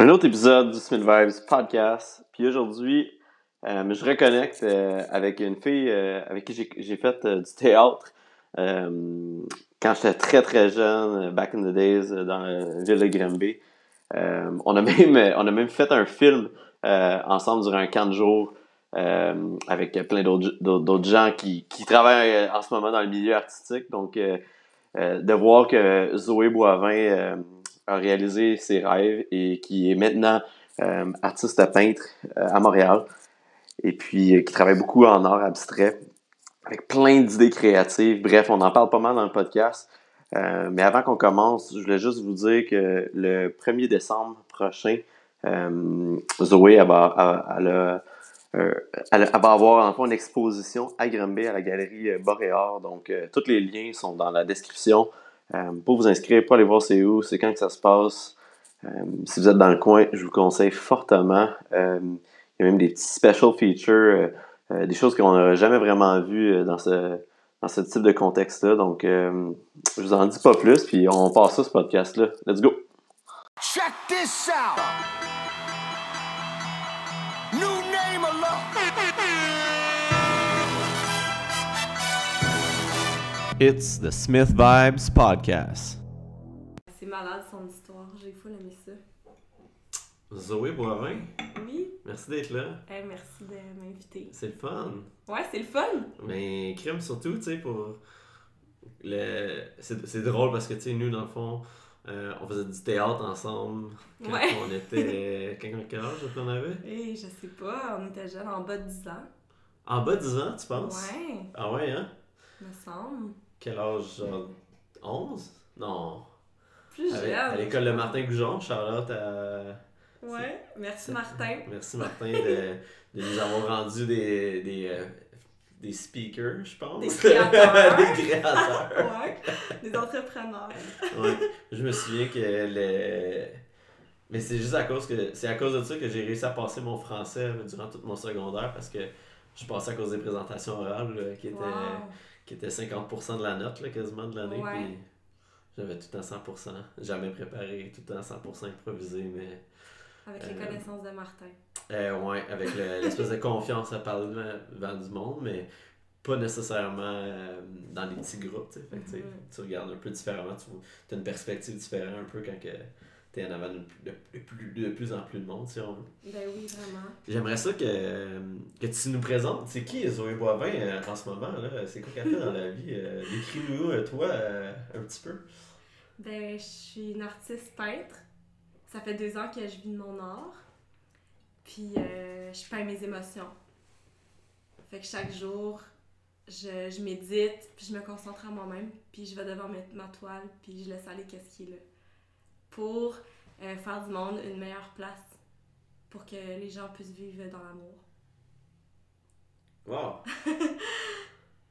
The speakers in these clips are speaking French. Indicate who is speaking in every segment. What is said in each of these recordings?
Speaker 1: Un autre épisode du Smith Vibes podcast. Puis aujourd'hui, euh, je reconnecte euh, avec une fille euh, avec qui j'ai fait du théâtre quand j'étais très très jeune, back in the days, dans la ville de Granby. on, a même, on a même fait un film ensemble durant un camp de jours avec plein d'autres gens qui, qui travaillent en ce moment dans le milieu artistique. Donc, de voir que Zoé Boivin a réalisé ses rêves et qui est maintenant euh, artiste peintre euh, à Montréal. Et puis euh, qui travaille beaucoup en art abstrait avec plein d'idées créatives. Bref, on en parle pas mal dans le podcast. mais avant qu'on commence, je voulais juste vous dire que le 1er décembre prochain, Zoé elle va, avoir une exposition à Granby à la galerie Boréard. Donc, tous les liens sont dans la description. Euh, pour vous inscrire, pour aller voir c'est où, c'est quand que ça se passe. Euh, si vous êtes dans le coin, je vous conseille fortement. Euh, il y a même des petits special features, des choses qu'on n'aurait jamais vraiment vues dans ce, dans ce type de contexte-là. Donc, je vous en dis pas plus, puis on passe à ce podcast-là. Let's go! Check this out! New name It's the Smith Vibes Podcast.
Speaker 2: C'est malade son histoire, j'ai fou aimé ça.
Speaker 1: Zoé Boivin.
Speaker 2: Oui.
Speaker 1: Merci d'être là.
Speaker 2: merci de m'inviter.
Speaker 1: C'est le fun.
Speaker 2: Ouais, c'est le fun.
Speaker 1: Mais crème surtout, tu sais, pour le. C'est drôle parce que, tu sais, nous, dans le fond, euh, on faisait du théâtre ensemble quand on était. quand, quel âge on avait?
Speaker 2: Eh, je sais pas, on était jeunes, en bas de 10 ans.
Speaker 1: En bas de 10 ans, tu penses?
Speaker 2: Ouais.
Speaker 1: Ah ouais, hein?
Speaker 2: Me semble.
Speaker 1: Quel âge, genre 11? Non.
Speaker 2: Plus jeune. À
Speaker 1: l'école de Martin Goujon, Charlotte à...
Speaker 2: Ouais, merci Martin.
Speaker 1: Merci Martin de, de nous avoir rendu des, des, euh, des speakers, je pense.
Speaker 2: Des créateurs.
Speaker 1: des créateurs.
Speaker 2: ouais, des entrepreneurs.
Speaker 1: ouais. Je me souviens que le... Mais c'est juste à cause que c'est à cause de ça que j'ai réussi à passer mon français durant tout mon secondaire parce que je passais à cause des présentations orales qui étaient qui était 50% de la note, là, quasiment de l'année. Puis j'avais tout à 100%. Jamais préparé, tout à 100% improvisé, mais.
Speaker 2: Avec les euh, connaissances de Martin.
Speaker 1: Euh, ouais, avec l'espèce de confiance à parler devant, du monde, mais pas nécessairement euh, dans des petits groupes. Fait mm-hmm. Tu regardes un peu différemment, tu as une perspective différente un peu quand que t'es en avant de, plus, de plus en plus de monde, si on veut.
Speaker 2: Ben oui, vraiment.
Speaker 1: J'aimerais ça que, que tu nous présentes. C'est qui Zoé Boivin euh, en ce moment? là? C'est quoi qu'elle fait dans la vie? Euh, décris-nous, euh, toi, un petit peu.
Speaker 2: Ben, je suis une artiste peintre. Ça fait deux ans que je vis de mon art. Puis, je peins mes émotions. Fait que chaque jour, je, je médite, puis je me concentre à moi-même, puis je vais devant ma, ma toile, puis je laisse aller qu'est-ce qui est là pour euh, faire du monde une meilleure place pour que les gens puissent vivre dans l'amour.
Speaker 1: Wow!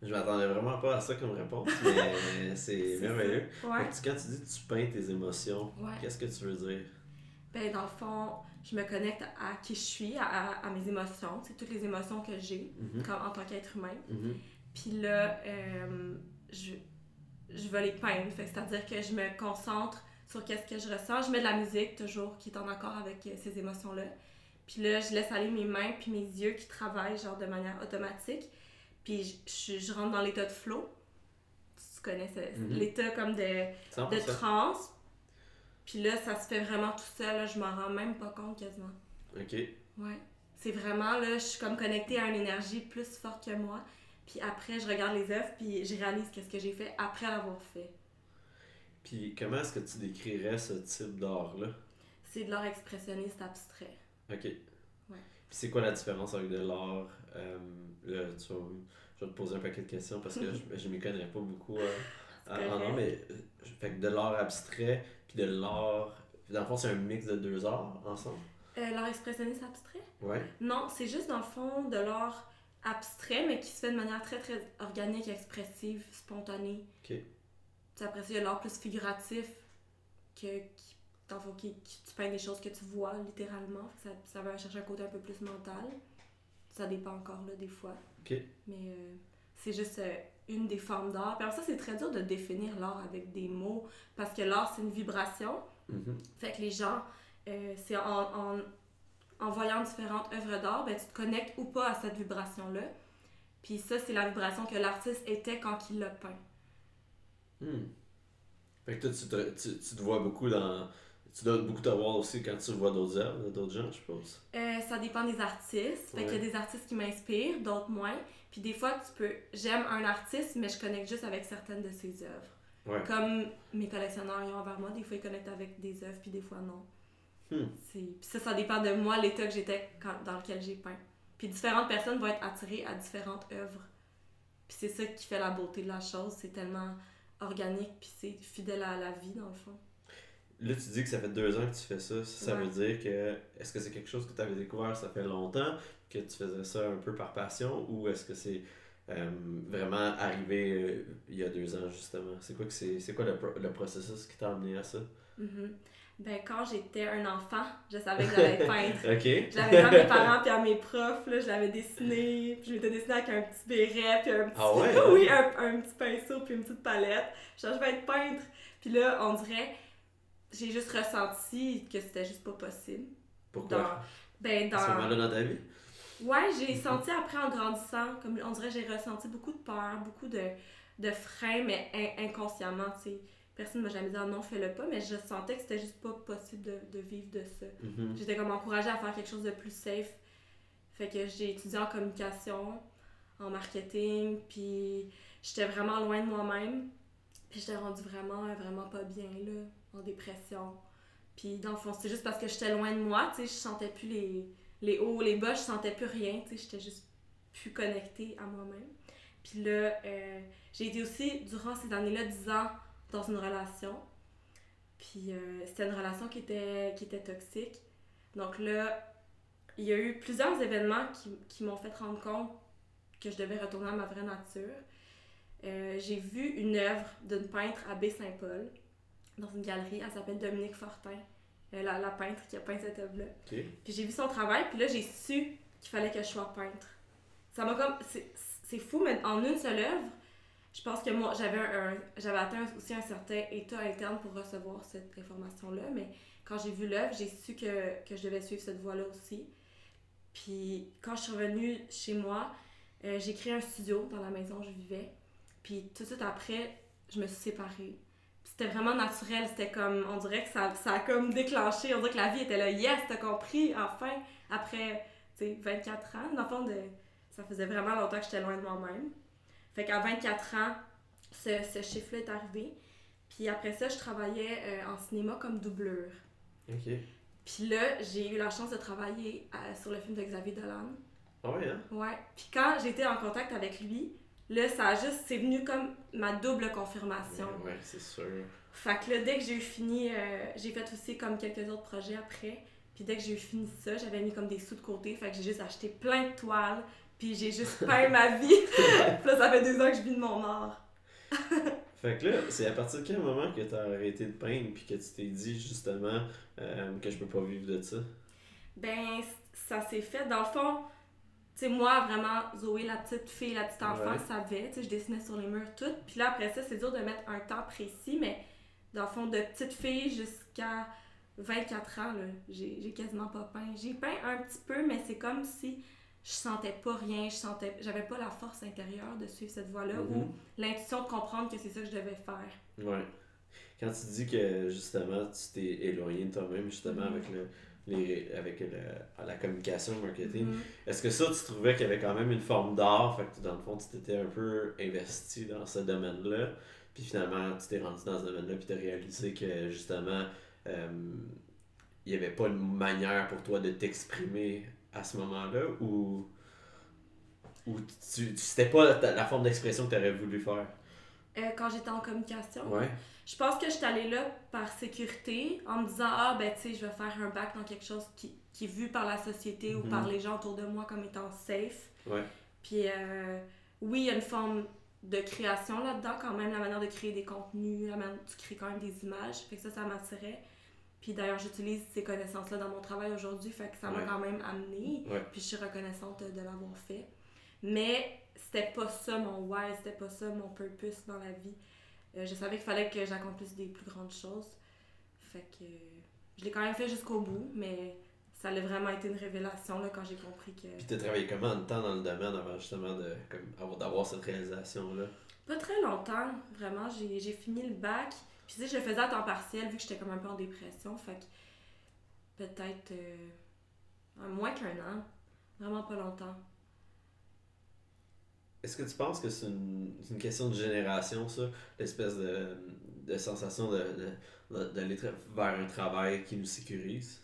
Speaker 1: Je m'attendais vraiment pas à ça comme réponse, mais c'est merveilleux.
Speaker 2: Ouais.
Speaker 1: Quand tu dis que tu peins tes émotions, qu'est-ce que tu veux dire?
Speaker 2: Ben, dans le fond, je me connecte à qui je suis, à, à mes émotions, c'est toutes les émotions que j'ai mm-hmm. en tant qu'être humain. Mm-hmm. Puis là, euh, je, je vais les peindre. C'est-à-dire que je me concentre sur qu'est-ce que je ressens. Je mets de la musique toujours qui est en accord avec euh, ces émotions-là. Puis là, je laisse aller mes mains puis mes yeux qui travaillent genre de manière automatique. Puis je, je, rentre dans l'état de flow. Tu connais mhm. l'état comme de, de transe. Puis là, ça se fait vraiment tout seul. je m'en rends même pas compte quasiment.
Speaker 1: OK.
Speaker 2: Ouais. C'est vraiment là, je suis comme connectée à une énergie plus forte que moi. Puis après, je regarde les œuvres puis je réalise qu'est-ce que j'ai fait après l'avoir fait.
Speaker 1: Puis comment est-ce que tu décrirais ce type d'art-là?
Speaker 2: C'est de l'art expressionniste abstrait.
Speaker 1: OK. Ouais. Puis c'est quoi la différence avec de l'art... Euh, là, tu je vais te poser un paquet de questions parce que je, je m'y connais pas beaucoup euh, en art, mais euh, fait que de l'art abstrait puis de l'art... Dans le fond, c'est un mix de deux arts ensemble?
Speaker 2: Euh, l'art expressionniste abstrait?
Speaker 1: Ouais.
Speaker 2: Non, c'est juste dans le fond de l'art abstrait, mais qui se fait de manière très, très organique, expressive, spontanée.
Speaker 1: OK
Speaker 2: après ça, il y a l'art plus figuratif, que, qui, tu peins des choses que tu vois littéralement. Ça, ça va chercher un côté un peu plus mental. Ça dépend encore là, des fois.
Speaker 1: Mais
Speaker 2: euh, c'est juste euh, une des formes d'art. Puis ça, c'est très dur de définir l'art avec des mots parce que l'art, c'est une vibration.
Speaker 1: Mm-hmm.
Speaker 2: Fait que les gens euh, c'est en, en, voyant différentes œuvres d'art, ben, tu te connectes ou pas à cette vibration-là. Puis ça, c'est la vibration que l'artiste était quand il l'a peint.
Speaker 1: Hmm. Fait que toi, tu te, tu, tu te vois beaucoup dans. Tu dois beaucoup te voir aussi quand tu vois d'autres œuvres, d'autres gens, je pense.
Speaker 2: Euh, ça dépend des artistes. Fait qu'il y a des artistes qui m'inspirent, d'autres moins. Puis des fois, tu peux. J'aime un artiste, mais je connecte juste avec certaines de ses œuvres. Comme mes collectionneurs ils ont envers moi, des fois ils connectent avec des œuvres, puis des fois non. Hmm. Puis ça, ça dépend de moi, l'état que j'étais dans lequel j'ai peint. Puis différentes personnes vont être attirées à différentes œuvres. Puis c'est ça qui fait la beauté de la chose, c'est tellement organique, puis c'est fidèle à la vie, dans le fond.
Speaker 1: Là, tu dis que ça fait deux ans que tu fais ça. Ça, veut dire que. Est-ce que c'est quelque chose que tu avais découvert ça fait longtemps, que tu faisais ça un peu par passion, ou est-ce que c'est euh, vraiment arrivé euh, il y a deux ans, justement C'est quoi, que c'est, c'est quoi le, le, processus qui t'a amené à ça?
Speaker 2: Mm-hmm. Ben, quand j'étais un enfant, je savais que j'allais être peintre. OK. J'avais à mes parents puis à mes profs, là, je l'avais dessiné. Puis je m'étais dessiné avec un petit béret, puis un petit... Ah ouais? oui, un, un, petit pinceau, puis une petite palette. Je je vais être peintre. Puis là, on dirait, j'ai juste ressenti que c'était juste pas possible.
Speaker 1: Pourquoi? Dans, ben, dans... À ce moment-là dans ta vie?
Speaker 2: Ouais, j'ai senti après en grandissant, comme on dirait, j'ai ressenti beaucoup de peur, beaucoup de, de freins, mais inconsciemment, tu sais personne m'a jamais dit ah non, fais-le pas, mais je sentais que c'était juste pas possible de, de vivre de ça. Mm-hmm. J'étais comme encouragée à faire quelque chose de plus safe. Fait que j'ai étudié en communication, en marketing, puis j'étais vraiment loin de moi-même. Puis j'étais rendue vraiment, vraiment pas bien, là, en dépression. Puis dans le fond, c'était juste parce que j'étais loin de moi, tu sais, je sentais plus les, les hauts, les bas, je sentais plus rien, tu sais, j'étais juste plus connectée à moi-même. Puis là, euh, j'ai été aussi, durant ces années-là, 10 ans dans une relation. Puis euh, c'était une relation qui était, qui était toxique. Donc là, il y a eu plusieurs événements qui, qui m'ont fait rendre compte que je devais retourner à ma vraie nature. Euh, j'ai vu une œuvre d'une peintre à Baie-Saint-Paul dans une galerie. Elle s'appelle Dominique Fortin, la, la, peintre qui a peint cette œuvre-là. Puis j'ai vu son travail, puis là j'ai su qu'il fallait que je sois peintre. Ça m'a comme. C'est fou, mais en une seule œuvre, je pense que moi, j'avais un, j'avais atteint aussi un certain état interne pour recevoir cette information-là, mais quand j'ai vu l'œuvre, j'ai su que, que, je devais suivre cette voie-là aussi. Puis quand je suis revenue chez moi, euh, j'ai créé un studio dans la maison où je vivais. Puis tout de suite après, je me suis séparée. C'était vraiment naturel, c'était comme, on dirait que ça, ça a comme déclenché, on dirait que la vie était là, yes, t'as compris, enfin, après, tu sais, 24 ans, dans le fond, de, ça faisait vraiment longtemps que j'étais loin de moi-même. Fait qu'à 24 ans, ce, ce chiffre-là est arrivé. Puis après ça, je travaillais euh, en cinéma comme doubleur. OK. Puis là, j'ai eu la chance de travailler euh, sur le film de Xavier Dolan.
Speaker 1: Ah ouais, hein?
Speaker 2: Ouais. Puis quand j'étais en contact avec lui, là, ça a juste, c'est venu comme ma double confirmation.
Speaker 1: Ouais, c'est sûr.
Speaker 2: Fait que là, dès que j'ai eu fini, euh, j'ai fait aussi comme quelques autres projets après. Puis dès que j'ai eu fini ça, j'avais mis comme des sous de côté. Fait que j'ai juste acheté plein de toiles, puis j'ai juste peint ma vie. puis là, ça fait deux ans que je vis de mon art.
Speaker 1: fait que là, c'est à partir de quel moment que tu as arrêté de peindre puis que tu t'es dit justement euh, que je peux pas vivre de ça?
Speaker 2: Ben, ça s'est fait. Dans le fond, sais, moi, vraiment, Zoé, la petite fille, la petite enfant, savait. Tu sais, je dessinais sur les murs tout. Puis là, après ça, c'est dur de mettre un temps précis, mais dans le fond, de petite fille jusqu'à 24 ans, j'ai quasiment pas peint. J'ai peint un petit peu, mais c'est comme si je sentais pas rien, je sentais j'avais pas la force intérieure de suivre cette voie-là ou mhm. l'intuition de comprendre que c'est ça que je devais faire.
Speaker 1: Ouais. Quand tu dis que justement tu t'es éloigné de toi-même justement mhm. avec le les, avec la communication, le marketing. Mhm. Est-ce que ça, tu trouvais qu'il y avait quand même une forme d'art, fait que dans le fond, tu t'étais un peu investi dans ce domaine-là, puis finalement, tu t'es rendu dans ce domaine-là, puis tu as réalisé que justement, euh, il n'y avait pas une manière pour toi de t'exprimer à ce moment-là ou, ou tu, c'était pas la, forme d'expression que tu aurais voulu faire?
Speaker 2: Euh, quand j'étais en communication? Je pense que je suis allée là par sécurité en me disant Ah, ben tu sais, je vais faire un bac dans quelque chose qui, qui est vu par la société ou par mhm. les gens autour de moi comme étant safe. Puis euh, oui, il y a une forme de création là-dedans, quand même, la manière de créer des contenus, la manière tu crées quand même des images. Fait que ça, ça m'attirait. Puis d'ailleurs, j'utilise ces connaissances-là dans mon travail aujourd'hui, fait que ça m'a quand même amené. Puis je suis reconnaissante de l'avoir fait. Mais c'était pas ça mon why, c'était pas ça mon purpose dans la vie. Euh, je savais qu'il fallait que j'accomplisse des plus grandes choses. Fait que je l'ai quand même fait jusqu'au bout, mais ça a vraiment été une révélation là, quand j'ai compris que.
Speaker 1: Puis tu as travaillé combien de temps dans le domaine avant justement de, comme, d'avoir cette réalisation-là?
Speaker 2: Pas très longtemps, vraiment. J'ai fini le bac. Puis tu sais, je le faisais à temps partiel vu que j'étais comme un peu en dépression. Fait que peut-être euh, moins qu'un an. Vraiment pas longtemps.
Speaker 1: Est-ce que tu penses que c'est une, une, question de génération, ça? L'espèce de, de, sensation d'aller de, de, vers un travail qui nous sécurise?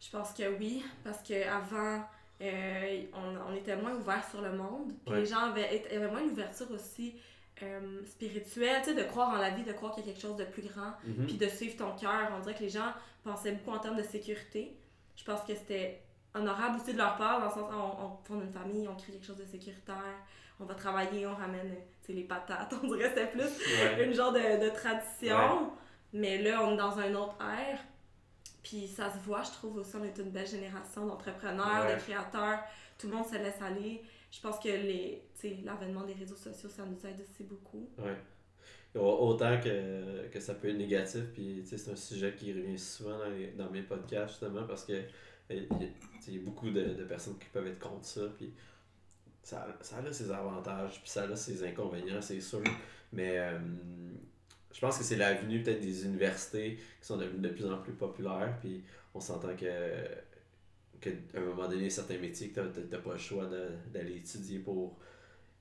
Speaker 2: Je pense que oui, parce qu'avant, euh, on, on, était moins ouvert sur le monde. les gens avaient, avaient moins une ouverture aussi euh, spirituelle, tu sais, de croire en la vie, de croire qu'il y a quelque chose de plus grand, mhm. puis de suivre ton cœur. On dirait que les gens pensaient beaucoup en termes de sécurité. Je pense que c'était honorable aussi de leur part, dans le sens où on, on fonde une famille, on crée quelque chose de sécuritaire, on va travailler, on ramène les patates. On dirait c'était plus une genre de, de tradition. Mais là, on est dans un autre ère. Puis ça se voit, je trouve aussi, on est une belle génération d'entrepreneurs, de créateurs. Tout le monde se laisse aller. Je pense que les l'avènement des réseaux sociaux, ça nous aide aussi beaucoup.
Speaker 1: Ouais. Autant que, que ça peut être négatif, puis c'est un sujet qui revient souvent dans, dans mes podcasts, justement, parce que il y, a beaucoup de, de, personnes qui peuvent être contre ça, puis ça, ça a ses avantages, puis ça a ses inconvénients, c'est sûr. Mais euh, je pense que c'est l'avenue peut-être des universités qui sont devenues de plus en plus populaires, puis on s'entend que qu'à un moment donné, certains métiers que tu n'as pas le choix d'aller étudier pour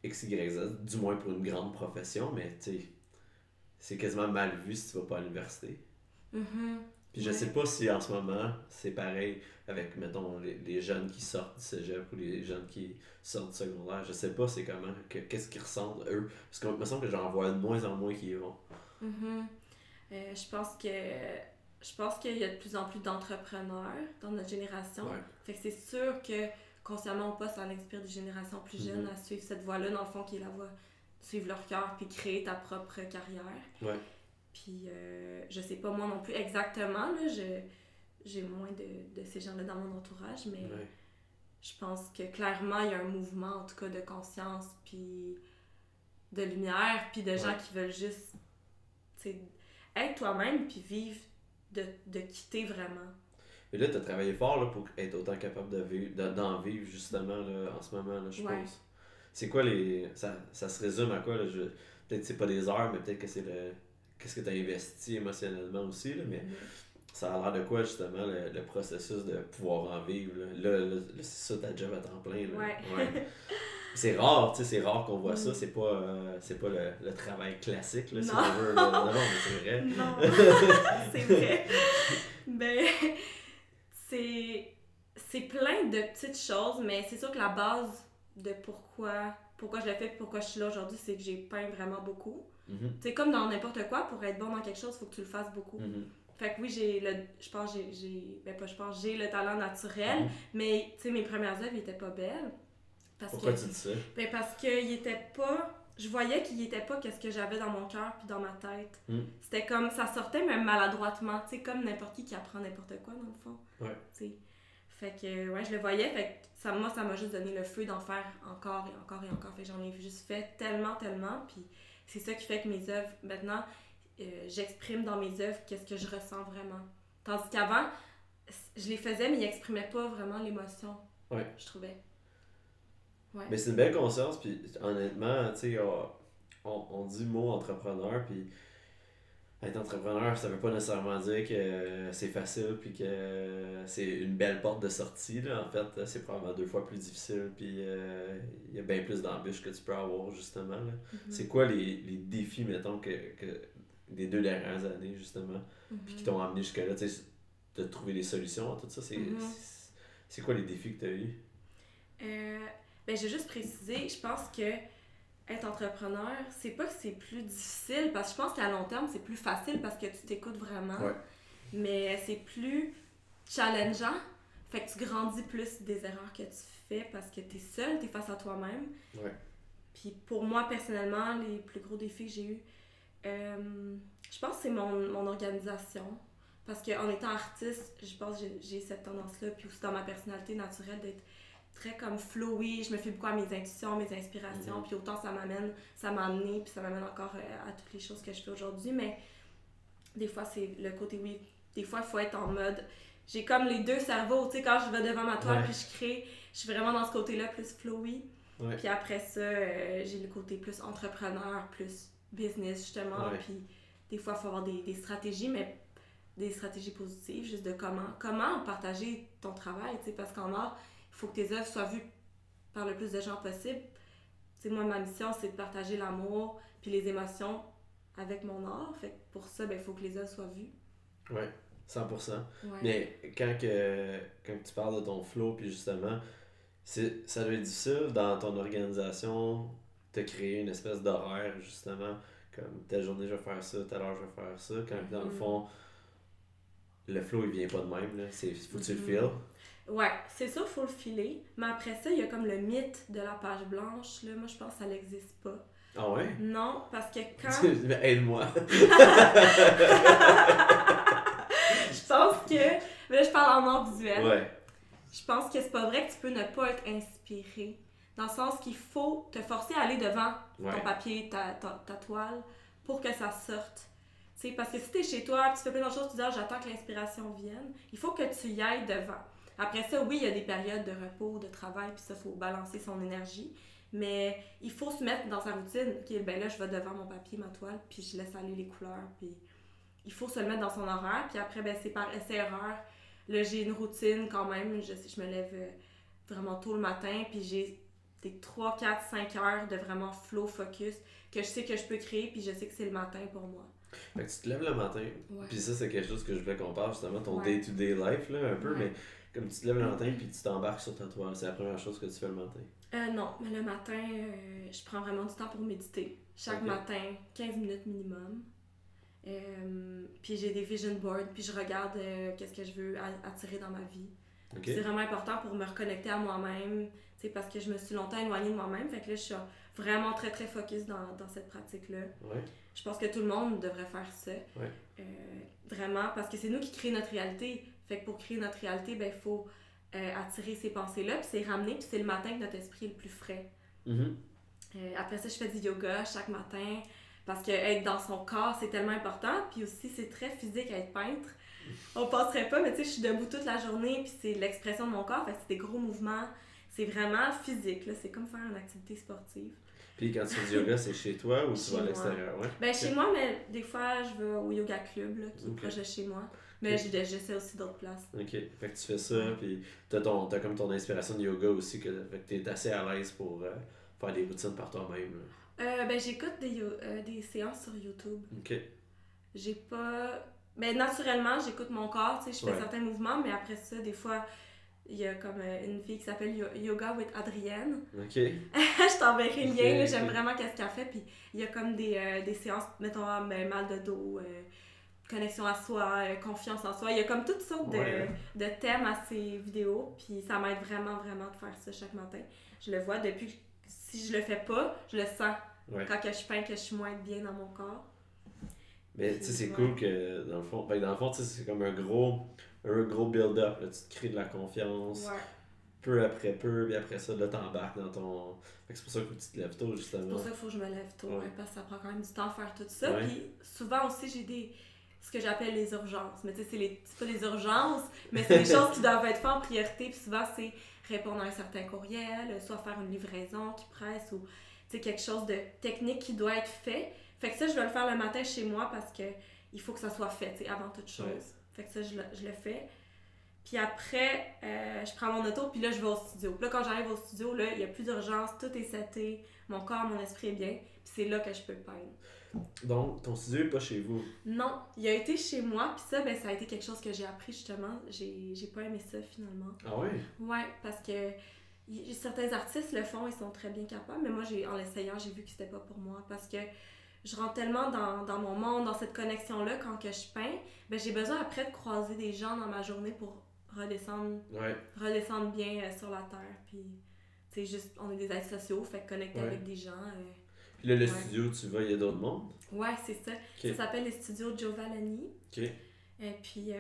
Speaker 1: X, Y, Z, du moins pour une grande profession, mais tu c'est quasiment mal vu si tu vas pas à l'université.
Speaker 2: Mm-hmm.
Speaker 1: Puis je sais pas si en ce moment, c'est pareil avec, mettons, les, les, jeunes qui sortent du cégep ou les jeunes qui sortent du secondaire. Je sais pas c'est comment, qu'est-ce qu'ils ressentent eux. Parce qu'il me semble que j'en vois de moins en moins qui y vont.
Speaker 2: Mm-hmm. Euh, je pense que je pense qu'il y a de plus en plus d'entrepreneurs dans notre génération. Fait que c'est sûr que consciemment ou pas, ça inspire des générations plus mm-hmm. jeunes à suivre cette voie-là, dans le fond, qui est la voie suivre leur cœur puis créer ta propre carrière.
Speaker 1: Ouais.
Speaker 2: Puis euh, je sais pas moi non plus exactement, là, j'ai moins de, de ces gens-là dans mon entourage, mais je pense que clairement, il y a un mouvement, en tout cas, de conscience, puis de lumière, puis de gens qui veulent juste être toi-même, puis vivre, de, de quitter vraiment.
Speaker 1: Mais là, tu as travaillé fort là, pour être autant capable de vivre, d'en vivre justement là, en ce moment, là, je pense. C'est quoi les. Ça, ça se résume à quoi? Là? Je... Peut-être c'est pas des heures, mais peut-être que c'est le. Qu'est-ce que tu as investi émotionnellement aussi, là, mais mm-hmm. Ça a l'air de quoi justement le, le, processus de pouvoir en vivre? Là, là, c'est ça ta job à temps plein. Là.
Speaker 2: Ouais.
Speaker 1: c'est rare, tu sais, c'est rare qu'on voit ça. Mm. C'est pas, euh, c'est pas le, le, travail classique, là, si on veut. Non, non, mais c'est vrai.
Speaker 2: Non, c'est vrai. ben, c'est, c'est plein de petites choses, mais c'est sûr que la base de pourquoi, pourquoi je l'ai fait pourquoi je suis là aujourd'hui, c'est que j'ai peint vraiment beaucoup.
Speaker 1: Mm-hmm.
Speaker 2: C'est comme dans n'importe quoi, pour être bon dans quelque chose, il faut que tu le fasses beaucoup.
Speaker 1: Mm-hmm.
Speaker 2: Fait que oui, j'ai le. Je pense j'ai. j'ai ben pas je pense, j'ai le talent naturel, mm-hmm. mais tu sais, mes premières œuvres étaient pas belles.
Speaker 1: Pourquoi tu dis ça?
Speaker 2: Ben parce était pas. Je voyais qu'il était pas qu'est-ce que j'avais dans mon cœur puis dans ma tête.
Speaker 1: Hmm.
Speaker 2: C'était comme. Ça sortait même maladroitement, tu sais, comme n'importe qui qui apprend n'importe quoi dans le fond.
Speaker 1: Ouais.
Speaker 2: sais. Fait que, ouais, je le voyais. Fait que ça, moi, ça m'a juste donné le feu d'en faire encore et encore et encore. Fait que j'en ai juste fait tellement, tellement. Puis c'est ça qui fait que mes œuvres, maintenant, euh, j'exprime dans mes œuvres qu'est-ce que je ressens vraiment. Tandis qu'avant, je les faisais, mais ils n'exprimaient pas vraiment l'émotion.
Speaker 1: Ouais.
Speaker 2: Je trouvais.
Speaker 1: Mais c'est une belle conscience, puis honnêtement, tu sais, on, on, dit mot entrepreneur, puis être entrepreneur, ça veut pas nécessairement dire que c'est facile, puis que c'est une belle porte de sortie. Là. En fait, c'est probablement deux fois plus difficile, puis euh, il y a bien plus d'embûches que tu peux avoir, justement. Mm-hmm. C'est quoi les, les, défis, mettons, que, que des deux dernières années, justement, puis qui mm-hmm. t'ont amené jusque-là, tu sais, de trouver des solutions à tout ça? C'est mm-hmm. quoi les défis que tu as eus?
Speaker 2: Euh, ben, j'ai juste précisé, je pense que être entrepreneur, c'est pas que c'est plus difficile, parce que je pense qu'à long terme, c'est plus facile parce que tu t'écoutes vraiment. Mais c'est plus challengeant. Fait que tu grandis plus des erreurs que tu fais parce que tu es seul, tu es face à toi-même.
Speaker 1: Ouais.
Speaker 2: Puis pour moi, personnellement, les plus gros défis que j'ai eu, euh, je pense que c'est mon, mon, organisation. Parce qu'en étant artiste, je pense que j'ai cette tendance-là, puis aussi dans ma personnalité naturelle, d'être très comme flowy, je me fie beaucoup à mes intuitions, mes inspirations, mhm. puis autant ça m'amène, ça m'a amené, puis ça m'amène encore euh, à toutes les choses que je fais aujourd'hui, mais des fois c'est le côté, oui, des fois, il faut être en mode. J'ai comme les deux cerveaux, tu sais, quand je vais devant ma toile puis je crée, je suis vraiment dans ce côté-là plus flowy. Puis après ça, euh, j'ai le côté plus entrepreneur, plus business, justement. Puis des fois, il faut avoir des, des, stratégies, mais des stratégies positives, juste de comment, comment partager ton travail, tu sais, parce qu'en art, il faut que tes œuvres soient vues par le plus de gens possible. Tu sais, moi, ma mission, c'est de partager l'amour puis les émotions avec mon art. Fait pour ça, il ben, faut que les œuvres soient vues.
Speaker 1: Ouais, 100%. Mais quand, que, quand tu parles de ton flow, puis justement, ça doit être difficile dans ton organisation de créer une espèce d'horaire, justement, comme telle journée je vais faire ça, telle heure je vais faire ça, quand dans le mm-hmm. fond, le flow il vient pas de même, là. C'est, faut que tu le
Speaker 2: mm-hmm. files. Ouais, c'est ça, faut le filer. Mais après ça, il y a comme le mythe de la page blanche, là. Moi, je pense que ça n'existe pas.
Speaker 1: Ah ouais?
Speaker 2: Non, parce que quand.
Speaker 1: Aide-moi.
Speaker 2: je pense que. Mais là, je parle en art visuel. Ouais. Je pense que c'est pas vrai que tu peux ne pas être inspiré. Dans le sens qu'il faut te forcer à aller devant ton papier, ta, ta, toile, pour que ça sorte. sais parce que si tu es chez toi, tu fais plein d'autres choses, tu dis ah, j'attends que l'inspiration vienne, il faut que tu y ailles devant. Après ça, oui, il y a des périodes de repos, de travail, puis ça, il faut balancer son énergie. Mais il faut se mettre dans sa routine. OK, ben là, je vais devant mon papier, ma toile, puis je laisse aller les couleurs. Puis il faut se mettre dans son horaire. Puis après, ben, c'est par essai-erreur. Là, j'ai une routine quand même. Je, je me lève euh, vraiment tôt le matin, puis j'ai des 3, 4, 5 heures de vraiment flow focus que je sais que je peux créer, puis je sais que c'est le matin pour moi.
Speaker 1: Fait que tu te lèves le matin, puis ça, c'est quelque chose que je voulais qu'on parle justement, ton day-to-day life, là, un peu, mais comme tu te lèves le matin, puis tu t'embarques sur ta toile, c'est la première chose que tu fais le matin?
Speaker 2: Euh, non, mais le matin, euh, je prends vraiment du temps pour méditer. Chaque matin, 15 minutes minimum. Euh, puis j'ai des vision boards, puis je regarde qu'est-ce que je veux attirer dans ma vie. C'est vraiment important pour me reconnecter à moi-même, parce que je me suis longtemps éloignée de moi-même. Fait que là, je suis vraiment très, très focus dans, dans cette pratique-là. Je pense que tout le monde devrait faire ça. vraiment, parce que c'est nous qui créons notre réalité. Fait que pour créer notre réalité, ben, il faut euh, attirer ces pensées-là, puis c'est ramener, puis c'est le matin que notre esprit est le plus frais. Mm-hmm. Euh, après ça, je fais du yoga chaque matin parce que être dans son corps, c'est tellement important. Puis aussi, c'est très physique à être peintre. On penserait pas, mais tu sais, je suis debout toute la journée, puis c'est l'expression de mon corps. Fait c'est des gros mouvements. C'est vraiment physique, là. C'est comme faire une activité sportive.
Speaker 1: Puis quand tu fais du yoga, c'est chez toi ou tu vas à l'extérieur? Ouais?
Speaker 2: Ben, chez moi, mais des fois, je vais au yoga club, là, qui est proche de chez moi. Mais j'essaie aussi d'autres places.
Speaker 1: Ok. Fait que tu fais ça, puis t'as, ton, as comme ton inspiration de yoga aussi, que, fait que t'es assez à l'aise pour euh, faire des routines par toi-même.
Speaker 2: Euh, ben, j'écoute des, euh, des séances sur YouTube. Ok. J'ai pas. Ben, naturellement, j'écoute mon corps, tu sais, je fais certains mouvements, mais après ça, des fois, il y a comme une fille qui s'appelle Yoga with Adrienne. Ok. je t'enverrai le lien, j'aime vraiment qu'est-ce qu'elle fait. Puis il y a comme des, des séances, mettons, ben, mal de dos, connexion à soi, euh, confiance en soi. Il y a comme toutes sortes de, de thèmes à ces vidéos, puis ça m'aide vraiment, vraiment de faire ça chaque matin. Je le vois depuis, si je le fais pas, je le sens quand que je peins que je suis moins bien dans mon corps.
Speaker 1: Mais tu sais, c'est cool que dans le fond, ben, dans le fond, c'est comme un gros, un gros build-up. Tu te crées de la confiance. Peu après peu, puis après ça, là, t'embarques dans ton. c'est pour ça que tu te lèves tôt, justement. C'est
Speaker 2: pour ça qu'il faut que je me lève tôt, parce que ça prend quand même du temps à faire tout ça. Puis souvent aussi, j'ai des ce que j'appelle les urgences. Mais tu sais, c'est, les, pas des urgences, mais c'est des choses qui doivent être faites en priorité. Puis souvent, c'est répondre à un certain courriel, soit faire une livraison qui presse ou quelque chose de technique qui doit être fait. Fait que ça, je vais le faire le matin chez moi parce que il faut que ça soit fait avant toute chose. Fait que ça, je le, je le fais. Puis après, euh, je prends mon auto, puis là, je vais au studio. Puis là, quand j'arrive au studio, là, il n'y a plus d'urgence, tout est seté, mon corps, mon esprit est bien, puis c'est là que je peux peindre.
Speaker 1: Donc, ton studio n'est pas chez vous?
Speaker 2: Non, il a été chez moi, puis ça, ben, ça a été quelque chose que j'ai appris justement. J'ai, j'ai pas aimé ça finalement.
Speaker 1: Ah oui?
Speaker 2: Ouais, parce que certains artistes le font, ils sont très bien capables, mais moi, en l'essayant, j'ai vu que c'était pas pour moi parce que je rentre tellement dans, dans mon monde, dans cette connexion-là quand que je peins, ben, j'ai besoin après de croiser des gens dans ma journée pour redescendre, redescendre bien euh, sur la terre. Puis, tu juste, on est des êtres sociaux, fait connecter avec des gens. Euh,
Speaker 1: puis là, le studio, tu vas, il y a d'autres mondes?
Speaker 2: Ouais, c'est ça. Ça s'appelle le studio Giovallani. OK. Et puis, euh,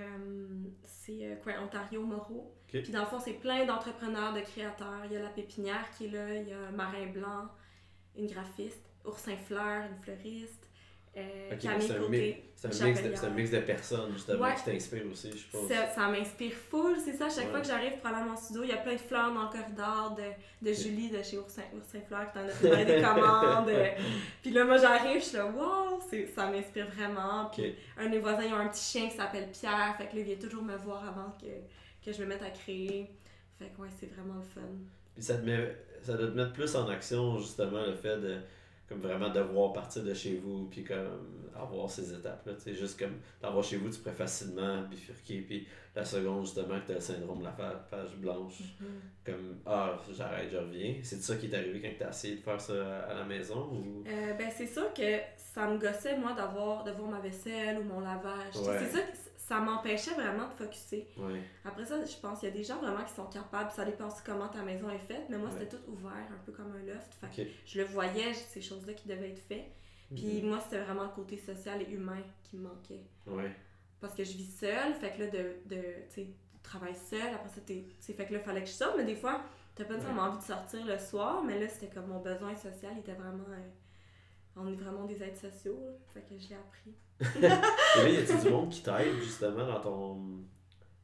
Speaker 2: c'est euh, quoi, Ontario Moreau. Puis dans le fond, c'est plein d'entrepreneurs, de créateurs. Il y a la pépinière qui est là, il y a Marin Blanc, une graphiste, Oursin Fleur, une fleuriste, euh,
Speaker 1: Ok,
Speaker 2: Camille
Speaker 1: c'est un
Speaker 2: Côté.
Speaker 1: C'est un, mix de, c'est un mix de personnes, justement,
Speaker 2: Ouais.
Speaker 1: qui t'inspirent aussi, je suppose.
Speaker 2: Ça, ça m'inspire full, c'est ça. À chaque
Speaker 1: Ouais.
Speaker 2: fois que j'arrive pour aller à mon studio, il y a plein de fleurs dans le corridor de, de. Julie de chez Oursin, Oursin Fleurs qui t'en a fait des commandes. Puis là, moi, j'arrive, je suis là, wow, c'est- ça m'inspire vraiment. Puis un de mes voisins, ils ont un petit chien qui s'appelle Pierre. Fait que là, il vient toujours me voir avant que, que je me mette à créer. Fait que ouais, c'est vraiment le fun.
Speaker 1: Puis ça te met, ça doit te mettre plus en action, justement, le fait de comme vraiment devoir partir de chez vous, puis comme avoir ces étapes-là. Tu sais, juste comme d'avoir chez vous, tu pourrais facilement bifurquer, puis la seconde, justement, que tu as le syndrome de la page blanche, comme ah, j'arrête, je reviens. C'est ça qui est arrivé quand tu as essayé de faire ça à- la maison ou?
Speaker 2: Euh, ben, c'est sûr que ça me gossait, moi, d'avoir de voir ma vaisselle ou mon lavage.
Speaker 1: Ouais.
Speaker 2: C'est ça ça m'empêchait vraiment de focusser.
Speaker 1: Ouais.
Speaker 2: Après ça, je pense qu'il y a des gens vraiment qui sont capables. Ça dépend aussi comment ta maison est faite. Mais moi,
Speaker 1: Ouais.
Speaker 2: c'était tout ouvert, un peu comme un loft. Fait je le voyais, ces choses-là qui devaient être faites. Puis
Speaker 1: Mhm.
Speaker 2: moi, c'était vraiment le côté social et humain qui me manquait.
Speaker 1: Ouais.
Speaker 2: Parce que je vis seule, fait que là, de, de tu travailles seule, après ça, t'es, fait que là, fallait que je sorte, mais des fois, t'as pas nécessairement envie de sortir le soir, mais là, c'était comme mon besoin social, il était vraiment... euh, on est vraiment des aides sociaux, là. fait que je l'ai appris.
Speaker 1: Et là, y a-tu du monde qui t'aide, justement, dans ton,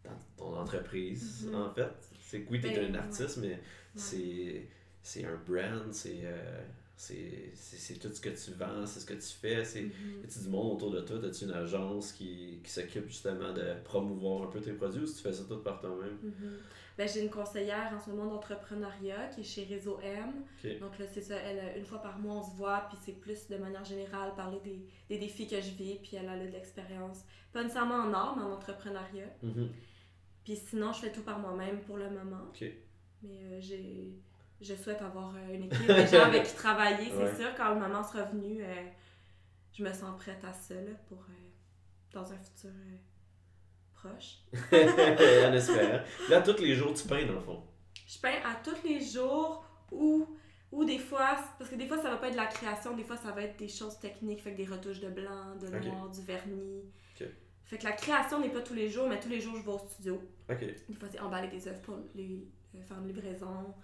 Speaker 1: dans ton entreprise,
Speaker 2: Mhm.
Speaker 1: en fait? C'est que oui, t'es
Speaker 2: Ben,
Speaker 1: un artiste, mais
Speaker 2: Ouais.
Speaker 1: c'est c'est un brand, c'est euh, c'est c'est- tout ce que tu vends, c'est ce que tu fais. C'est,
Speaker 2: Mhm.
Speaker 1: y a-tu du monde autour de toi? As-tu une agence qui, qui s'occupe justement de promouvoir un peu tes produits ou si tu fais ça tout par toi-même?
Speaker 2: Mhm. Ben, j'ai une conseillère en ce moment d'entrepreneuriat qui est chez Réseau M. Donc là, c'est ça, elle, une fois par mois, on se voit, puis c'est plus de manière générale parler des, des défis que je vis, puis elle a là de l'expérience. Pas nécessairement en art, mais en entrepreneuriat.
Speaker 1: Mhm.
Speaker 2: Puis sinon, je fais tout par moi-même pour le moment. Mais euh, j'ai, je souhaite avoir euh, une équipe de gens avec qui travailler, c'est
Speaker 1: Ouais.
Speaker 2: sûr. Quand le moment sera venu, euh, je me sens prête à ça, là, pour, euh, dans un futur proche.
Speaker 1: en espérant. Là, tous les jours, tu peins, dans le fond.
Speaker 2: Je peins à tous les jours ou, ou des fois, parce que des fois ça va pas être de la création, des fois ça va être des choses techniques, fait que des retouches de blanc, de noir, du vernis. Fait que la création n'est pas tous les jours, mais tous les jours je vais au studio.
Speaker 1: Ok.
Speaker 2: Des fois c'est emballer des œuvres pour les, euh, faire une livraison.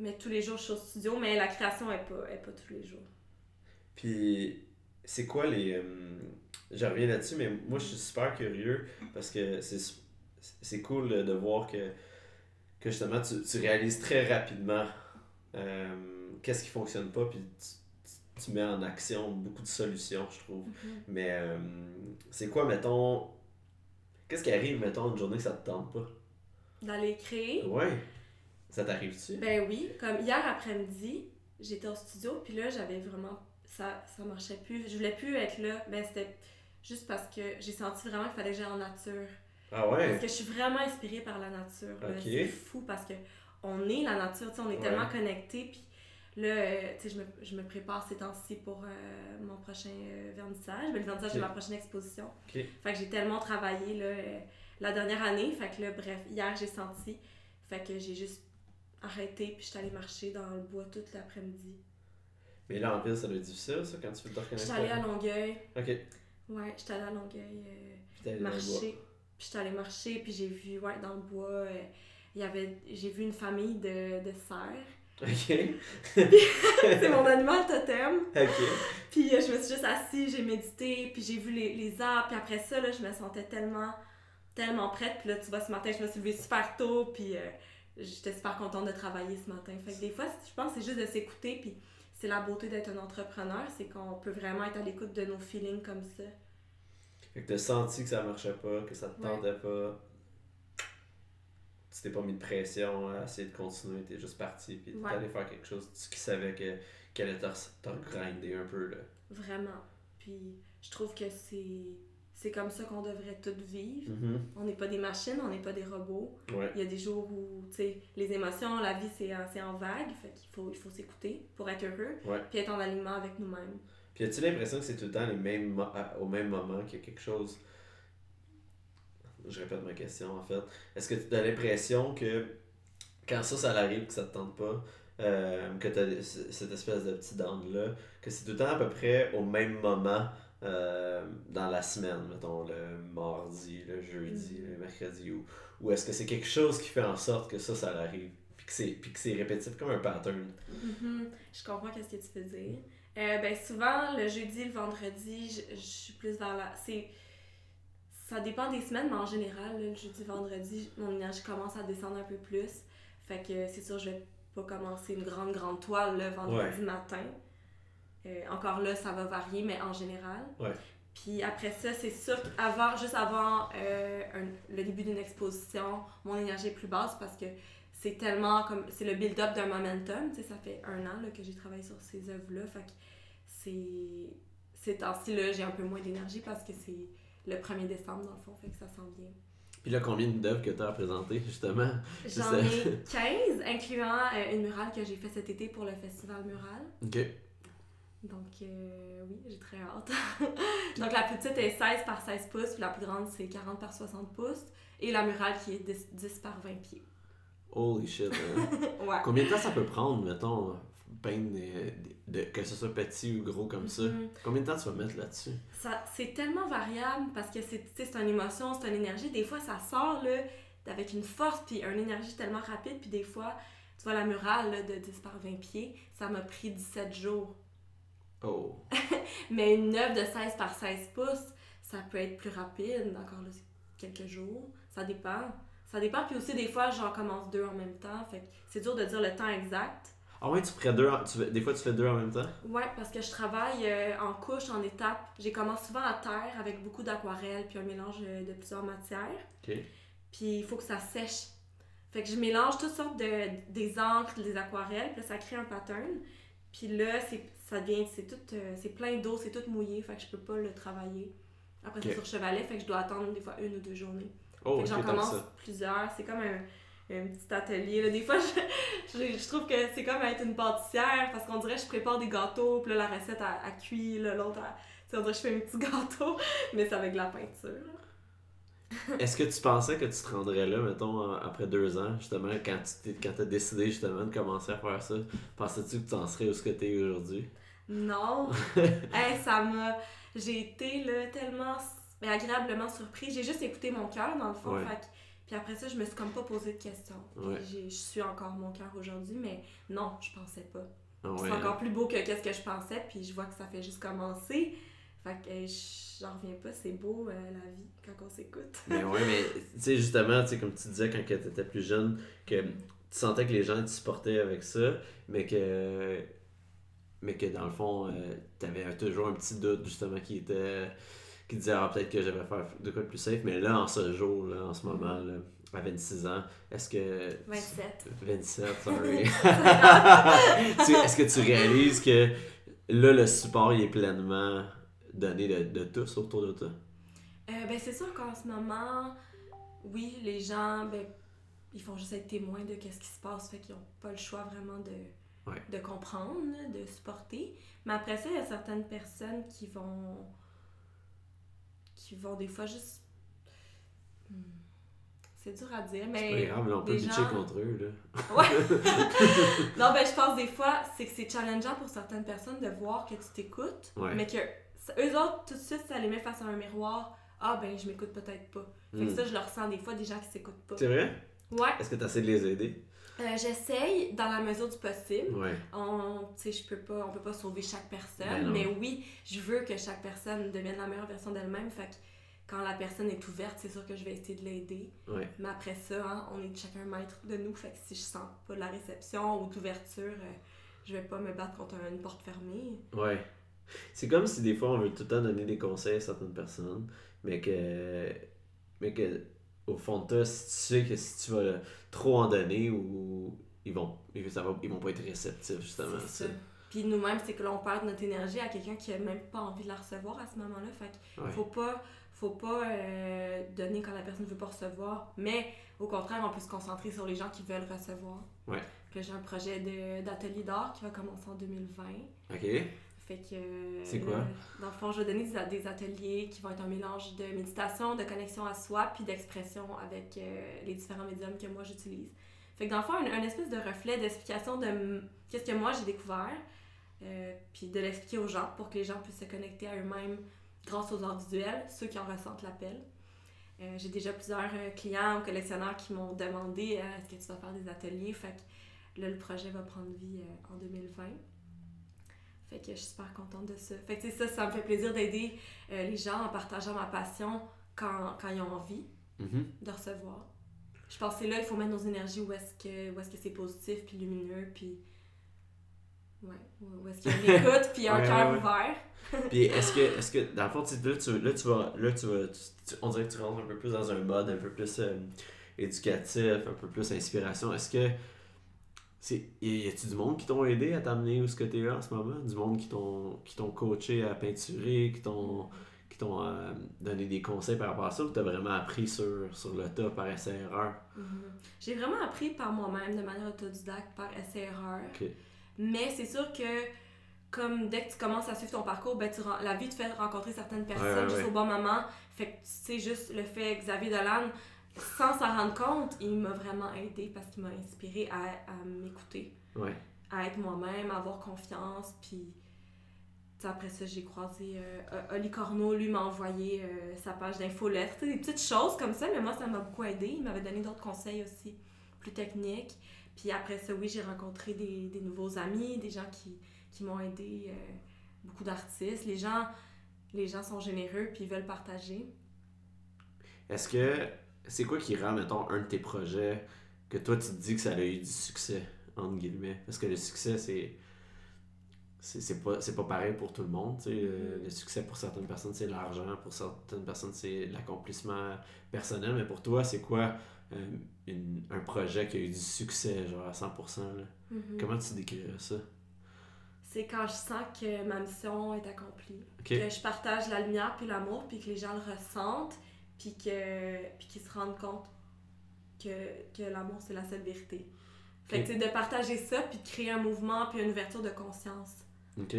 Speaker 2: Mais tous les jours je suis au studio, mais la création est pas, est pas tous les jours.
Speaker 1: Puis, c'est quoi les. euh, je reviens là-dessus, mais moi, je suis super curieux parce que c'est c'est cool de voir que, que justement, tu, tu réalises très rapidement euh, qu'est-ce qui fonctionne pas, puis tu, tu- mets en action beaucoup de solutions, je trouve. Mais euh, c'est quoi, mettons. Qu'est-ce qui arrive, mettons, une journée que ça te tente pas?
Speaker 2: D'aller créer.
Speaker 1: Ouais. Ça t'arrive-tu?
Speaker 2: Ben oui, comme hier après-midi, j'étais au studio, puis là, j'avais vraiment. Ça, ça marchait plus. Je voulais plus être là. Ben, c'était juste parce que j'ai senti vraiment qu'il fallait que j'aille en nature.
Speaker 1: Ah
Speaker 2: Parce
Speaker 1: ouais?
Speaker 2: que je suis vraiment inspirée par la nature. là.
Speaker 1: Ok.
Speaker 2: C'est fou parce que on est la nature, tu sais, on est
Speaker 1: Ouais.
Speaker 2: tellement connectés. Puis là, euh, tu sais, je me, je me prépare ces temps-ci pour euh, mon prochain euh, vernissage. Ben, le vernissage,
Speaker 1: Ok.
Speaker 2: c'est ma prochaine exposition.
Speaker 1: Ok.
Speaker 2: Fait que j'ai tellement travaillé là, euh, la dernière année. Fait que là, bref, hier, j'ai senti. Fait que j'ai juste arrêté, puis je suis allée marcher dans le bois toute l'après-midi.
Speaker 1: Mais là, en ville, ça doit être difficile, ça, quand tu veux te reconnecter.
Speaker 2: suis allée à Longueuil.
Speaker 1: Ok.
Speaker 2: Ouais, je suis allée à Longueuil. euh,
Speaker 1: Puis
Speaker 2: marcher. Puis j'étais allée marcher, puis j'ai vu, ouais, dans le bois, euh, il y avait, j'ai vu une famille de, de cerfs.
Speaker 1: Ok.
Speaker 2: C'est mon animal totem.
Speaker 1: Ok.
Speaker 2: Puis euh, je me suis juste assise, j'ai médité, puis j'ai vu les, les arbres, puis après ça, là, je me sentais tellement, tellement prête. Puis là, tu vois, ce matin, je me suis levée super tôt, puis euh, j'étais super contente de travailler ce matin. Fait que des fois, je pense que c'est juste de s'écouter, puis c'est la beauté d'être un entrepreneur, c'est qu'on peut vraiment être à l'écoute de nos feelings comme ça.
Speaker 1: Fait que t'as senti que ça marchait pas, que ça te
Speaker 2: Ouais.
Speaker 1: tentait pas. Tu t'es pas mis de pression à essayer de continuer, t'es juste parti, puis t'es
Speaker 2: Ouais.
Speaker 1: allé faire quelque chose tu- qui savait que qu'elle allait te, un peu, là.
Speaker 2: Vraiment. Puis je trouve que c'est c'est comme ça qu'on devrait toutes vivre.
Speaker 1: Mm-hmm.
Speaker 2: On n'est pas des machines, on n'est pas des robots.
Speaker 1: Ouais.
Speaker 2: Il y a des jours où, tu sais, les émotions, la vie, c'est en, en vague. Fait qu'il faut, il faut s'écouter pour être heureux.
Speaker 1: Ouais.
Speaker 2: Puis être en alignement avec nous-mêmes.
Speaker 1: Puis as-tu l'impression que c'est tout le temps les mêmes à- au même moment qu'il y a quelque chose? Je répète ma question en fait. Est-ce que tu as l'impression que quand ça, ça arrive, que ça te tente pas, euh, que tu as cette espèce de petit down-là, que c'est tout le temps à peu près au même moment euh, dans la semaine, mettons le mardi, le jeudi,
Speaker 2: Mhm.
Speaker 1: le mercredi, ou, ou est-ce que c'est quelque chose qui fait en sorte que ça, ça arrive, puis que c'est, répétitif comme un pattern?
Speaker 2: Mhm. Je comprends qu'est-ce que tu veux dire. Euh, ben souvent, le jeudi, le vendredi, je, je suis plus vers la... C'est... Ça dépend des semaines, mais en général, là, le jeudi, vendredi, mon énergie commence à descendre un peu plus. Fait que c'est sûr, je vais pas commencer une grande, grande toile le vendredi matin. Euh, encore là, ça va varier, mais en général.
Speaker 1: Ouais.
Speaker 2: Puis après ça, c'est sûr qu'avant, juste avant euh, un- le début d'une exposition, mon énergie est plus basse parce que c'est tellement comme. C'est le build-up d'un momentum. Tu sais, ça fait un an là, que j'ai travaillé sur ces œuvres-là. Fait que c'est. Ces temps-ci, là, j'ai un peu moins d'énergie parce que c'est le 1er décembre, dans le fond. Fait que ça s'en vient.
Speaker 1: Puis là, combien d'œuvres que tu as à présenter, justement?
Speaker 2: J'en ai 15, incluant euh, une murale que j'ai fait cet été pour le festival mural.
Speaker 1: Ok.
Speaker 2: Donc, euh, oui, j'ai très hâte. Donc, la plus petite est 16 par 16 pouces, puis la plus grande, c'est 40 par 60 pouces. Et la murale qui est 10, 10 par 20 pieds.
Speaker 1: Holy shit. hein.
Speaker 2: Ouais.
Speaker 1: Combien de temps ça peut prendre, mettons, peindre des- des- de- que ce soit petit ou gros comme ça?
Speaker 2: Mhm.
Speaker 1: Combien de temps tu vas mettre là-dessus?
Speaker 2: Ça, c'est tellement variable parce que c'est, c'est une émotion, c'est une énergie. Des fois, ça sort là, avec une force puis une énergie tellement rapide. Puis des fois, tu vois la murale là, de 10 par 20 pieds, ça m'a pris 17 jours.
Speaker 1: Oh.
Speaker 2: Mais une œuvre de 16 par 16 pouces, ça peut être plus rapide. Encore là, c'est quelques jours. Ça dépend. Ça dépend. Puis aussi, des fois, j'en commence deux en même temps. Fait que c'est dur de dire le temps exact.
Speaker 1: Ah ouais, tu ferais deux. en- tu des fois, tu fais deux en même temps?
Speaker 2: Ouais, parce que je travaille euh, en couches, en étapes. J'ai commencé souvent à terre avec beaucoup d'aquarelle puis un mélange euh, de plusieurs matières.
Speaker 1: Ok.
Speaker 2: Puis il faut que ça sèche. Fait que je mélange toutes sortes de des encres, des aquarelles, puis là, ça crée un pattern. Puis là, c'est ça devient c'est tout euh, c'est plein d'eau, c'est tout mouillé, fait que je peux pas le travailler. Après c'est sur chevalet, fait que je dois attendre des fois une ou deux journées.
Speaker 1: Oh,
Speaker 2: fait que j'en commence plusieurs, c'est comme un, un petit atelier. Là. Des fois, je, je, je trouve que c'est comme être une pâtissière parce qu'on dirait que je prépare des gâteaux, puis là, la recette a, a cuit, l'autre, sais, on dirait que je fais un petit gâteau, mais c'est avec de la peinture.
Speaker 1: Est-ce que tu pensais que tu te rendrais là, mettons, après deux ans, justement, quand tu t'es- quand as décidé justement de commencer à faire ça? Pensais-tu que tu en serais où ce que tu es aujourd'hui?
Speaker 2: Non. hey, ça m'a. J'ai été là, tellement ben, agréablement surpris. J'ai juste écouté mon cœur, dans le fond.
Speaker 1: Ouais.
Speaker 2: fait que- Puis après ça, je me suis comme pas posé de questions.
Speaker 1: Ouais.
Speaker 2: Je suis encore mon cœur aujourd'hui, mais non, je pensais pas.
Speaker 1: Ah
Speaker 2: C'est encore plus beau que qu'est-ce que je pensais, puis je vois que ça fait juste commencer. Fait que hey, j'en reviens pas, c'est beau euh, la vie quand on s'écoute.
Speaker 1: Mais ouais, mais tu sais, justement, tu sais, comme tu disais quand tu étais plus jeune, que tu sentais que les gens te supportaient avec ça, mais que, mais que dans le fond, tu avais toujours un petit doute, justement, qui était qui disait, ah, peut-être que j'avais faire de quoi de plus safe, mais là, en ce jour, là, en ce moment, là, à 26 ans, est-ce que.
Speaker 2: 27.
Speaker 1: 27, sorry. Tu- est-ce que tu réalises que là, le support, il est pleinement donné de, de tous autour de toi?
Speaker 2: Euh, ben, c'est sûr qu'en ce moment, oui, les gens, ben, ils font juste être témoins de ce qui se passe, fait qu'ils n'ont pas le choix vraiment de,
Speaker 1: Ouais.
Speaker 2: de comprendre, de supporter. Mais après ça, il y a certaines personnes qui vont. qui vont des fois juste. Hmm, C'est dur à dire,
Speaker 1: C'est
Speaker 2: mais.
Speaker 1: pas grave, là, on peut bitcher
Speaker 2: gens-
Speaker 1: contre eux, là.
Speaker 2: Ouais. non, ben, je pense des fois, c'est que c'est challengeant pour certaines personnes de voir que tu t'écoutes,
Speaker 1: Ouais.
Speaker 2: mais que eux autres, tout de suite, ça les met face à un miroir. Ah, ben, je m'écoute peut-être pas. Fait que
Speaker 1: Hmm.
Speaker 2: ça, je le ressens des fois, des gens qui s'écoutent pas.
Speaker 1: C'est vrai?
Speaker 2: Ouais.
Speaker 1: Est-ce que tu essaies de les aider?
Speaker 2: Euh, J'essaye dans la mesure du possible.
Speaker 1: Ouais.
Speaker 2: On, je peux pas, on peut pas sauver chaque personne,
Speaker 1: Ben
Speaker 2: mais oui, je veux que chaque personne devienne la meilleure version d'elle-même. Fait que quand la personne est ouverte, c'est sûr que je vais essayer de l'aider.
Speaker 1: Ouais.
Speaker 2: Mais après ça, hein, on est chacun maître de nous. Fait que si je sens pas de la réception ou d'ouverture, euh, je vais pas me battre contre une porte fermée.
Speaker 1: Ouais. C'est comme si des fois on veut tout le temps donner des conseils à certaines personnes, mais que. Mais que au fond de toi, si tu sais que si tu vas trop en donner ou ils vont ça va, ils vont pas être réceptifs justement.
Speaker 2: C'est
Speaker 1: ça.
Speaker 2: Puis nous-mêmes, c'est que l'on perd notre énergie à quelqu'un qui a même pas envie de la recevoir à ce moment-là. Fait qu'il
Speaker 1: Ouais.
Speaker 2: faut pas, faut pas euh, donner quand la personne veut pas recevoir. Mais au contraire, on peut se concentrer sur les gens qui veulent recevoir.
Speaker 1: Ouais.
Speaker 2: J'ai un projet d'atelier d'art qui va commencer en 2020.
Speaker 1: Ok.
Speaker 2: Fait que. euh,
Speaker 1: C'est quoi?
Speaker 2: là, dans le fond, je vais donner des, des ateliers qui vont être un mélange de méditation, de connexion à soi, puis d'expression avec euh, les différents médiums que moi j'utilise. Fait que dans le fond, un, un espèce de reflet d'explication de qu'est-ce que moi j'ai découvert, euh, puis de l'expliquer aux gens pour que les gens puissent se connecter à eux-mêmes grâce aux arts visuels, ceux qui en ressentent l'appel. Euh, j'ai déjà plusieurs euh, clients ou collectionneurs qui m'ont demandé euh, est-ce que tu vas faire des ateliers? Fait que là, le projet va prendre vie euh, en 2020. Fait que je suis super contente de ça. Fait que ça, ça me fait plaisir d'aider euh, les gens en partageant ma passion quand, quand ils ont envie
Speaker 1: Mhm.
Speaker 2: de recevoir. Je pense que là il faut mettre nos énergies où est-ce que où est-ce que c'est positif puis lumineux puis ouais où est-ce qu'il y a une écoute puis un
Speaker 1: Ouais,
Speaker 2: cœur
Speaker 1: ouais, ouais.
Speaker 2: ouvert.
Speaker 1: Puis est-ce que, est-ce que, dans le fond, là, tu, là, tu vas, là, tu vas, tu- tu- on dirait que tu rentres un peu plus dans un mode un peu plus euh, éducatif, un peu plus inspiration. Est-ce que, y a-tu du monde qui t'ont aidé à t'amener où ce que t'es là en ce moment? Du monde qui t'ont, qui t'ont coaché à peinturer, qui t'ont, qui t'ont euh, donné des conseils par rapport à ça, ou t'as vraiment appris sur, sur le tas par essai-erreur?
Speaker 2: Mhm. J'ai vraiment appris par moi-même de manière autodidacte par essai-erreur. Mais c'est sûr que comme dès que tu commences à suivre ton parcours, ben, tu, la vie te fait rencontrer certaines personnes
Speaker 1: Ouais, ouais,
Speaker 2: juste
Speaker 1: ouais.
Speaker 2: au bon moment. Fait que tu sais, juste le fait Xavier Dolan, sans s'en rendre compte, il m'a vraiment aidé parce qu'il m'a inspiré à, à m'écouter,
Speaker 1: Ouais.
Speaker 2: à être moi-même, à avoir confiance. Puis après ça, j'ai croisé euh, Oli Corneau, lui m'a envoyé euh, sa page d'infolettre. Des petites choses comme ça, mais moi, ça m'a beaucoup aidé. Il m'avait donné d'autres conseils aussi, plus techniques. Puis après ça, oui, j'ai rencontré des, des nouveaux amis, des gens qui, qui m'ont aidé, euh, beaucoup d'artistes. Les gens, les gens sont généreux puis ils veulent partager.
Speaker 1: Est-ce que, c'est quoi qui rend, mettons, un de tes projets que toi, tu te dis que ça a eu du succès, entre guillemets? Parce que le succès, c'est... C'est pas, pas pareil pour tout le monde. tu sais. Euh, Le succès pour certaines personnes, c'est l'argent. Pour certaines personnes, c'est l'accomplissement personnel. Mais pour toi, c'est quoi euh, une- un projet qui a eu du succès, genre à 100%? Là?
Speaker 2: Mhm.
Speaker 1: Comment tu décrirais ça?
Speaker 2: C'est quand je sens que ma mission est accomplie. Que je partage la lumière puis l'amour puis que les gens le ressentent puis que puis qu'ils se rendent compte que, que l'amour c'est la seule vérité. Fait que
Speaker 1: Ok.
Speaker 2: tu sais, de partager ça puis de créer un mouvement puis une ouverture de conscience.
Speaker 1: Ok.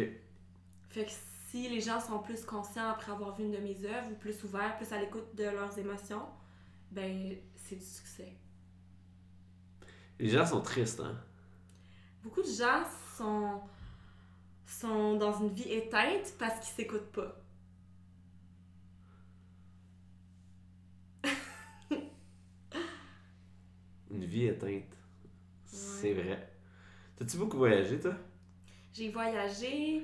Speaker 2: Fait que si les gens sont plus conscients après avoir vu une de mes œuvres ou plus ouverts, plus à l'écoute de leurs émotions, ben c'est du succès.
Speaker 1: Les gens sont tristes, hein?
Speaker 2: Beaucoup de gens sont, sont dans une vie éteinte parce qu'ils s'écoutent pas.
Speaker 1: Une vie éteinte. C'est vrai. T'as-tu beaucoup voyagé, toi?
Speaker 2: J'ai voyagé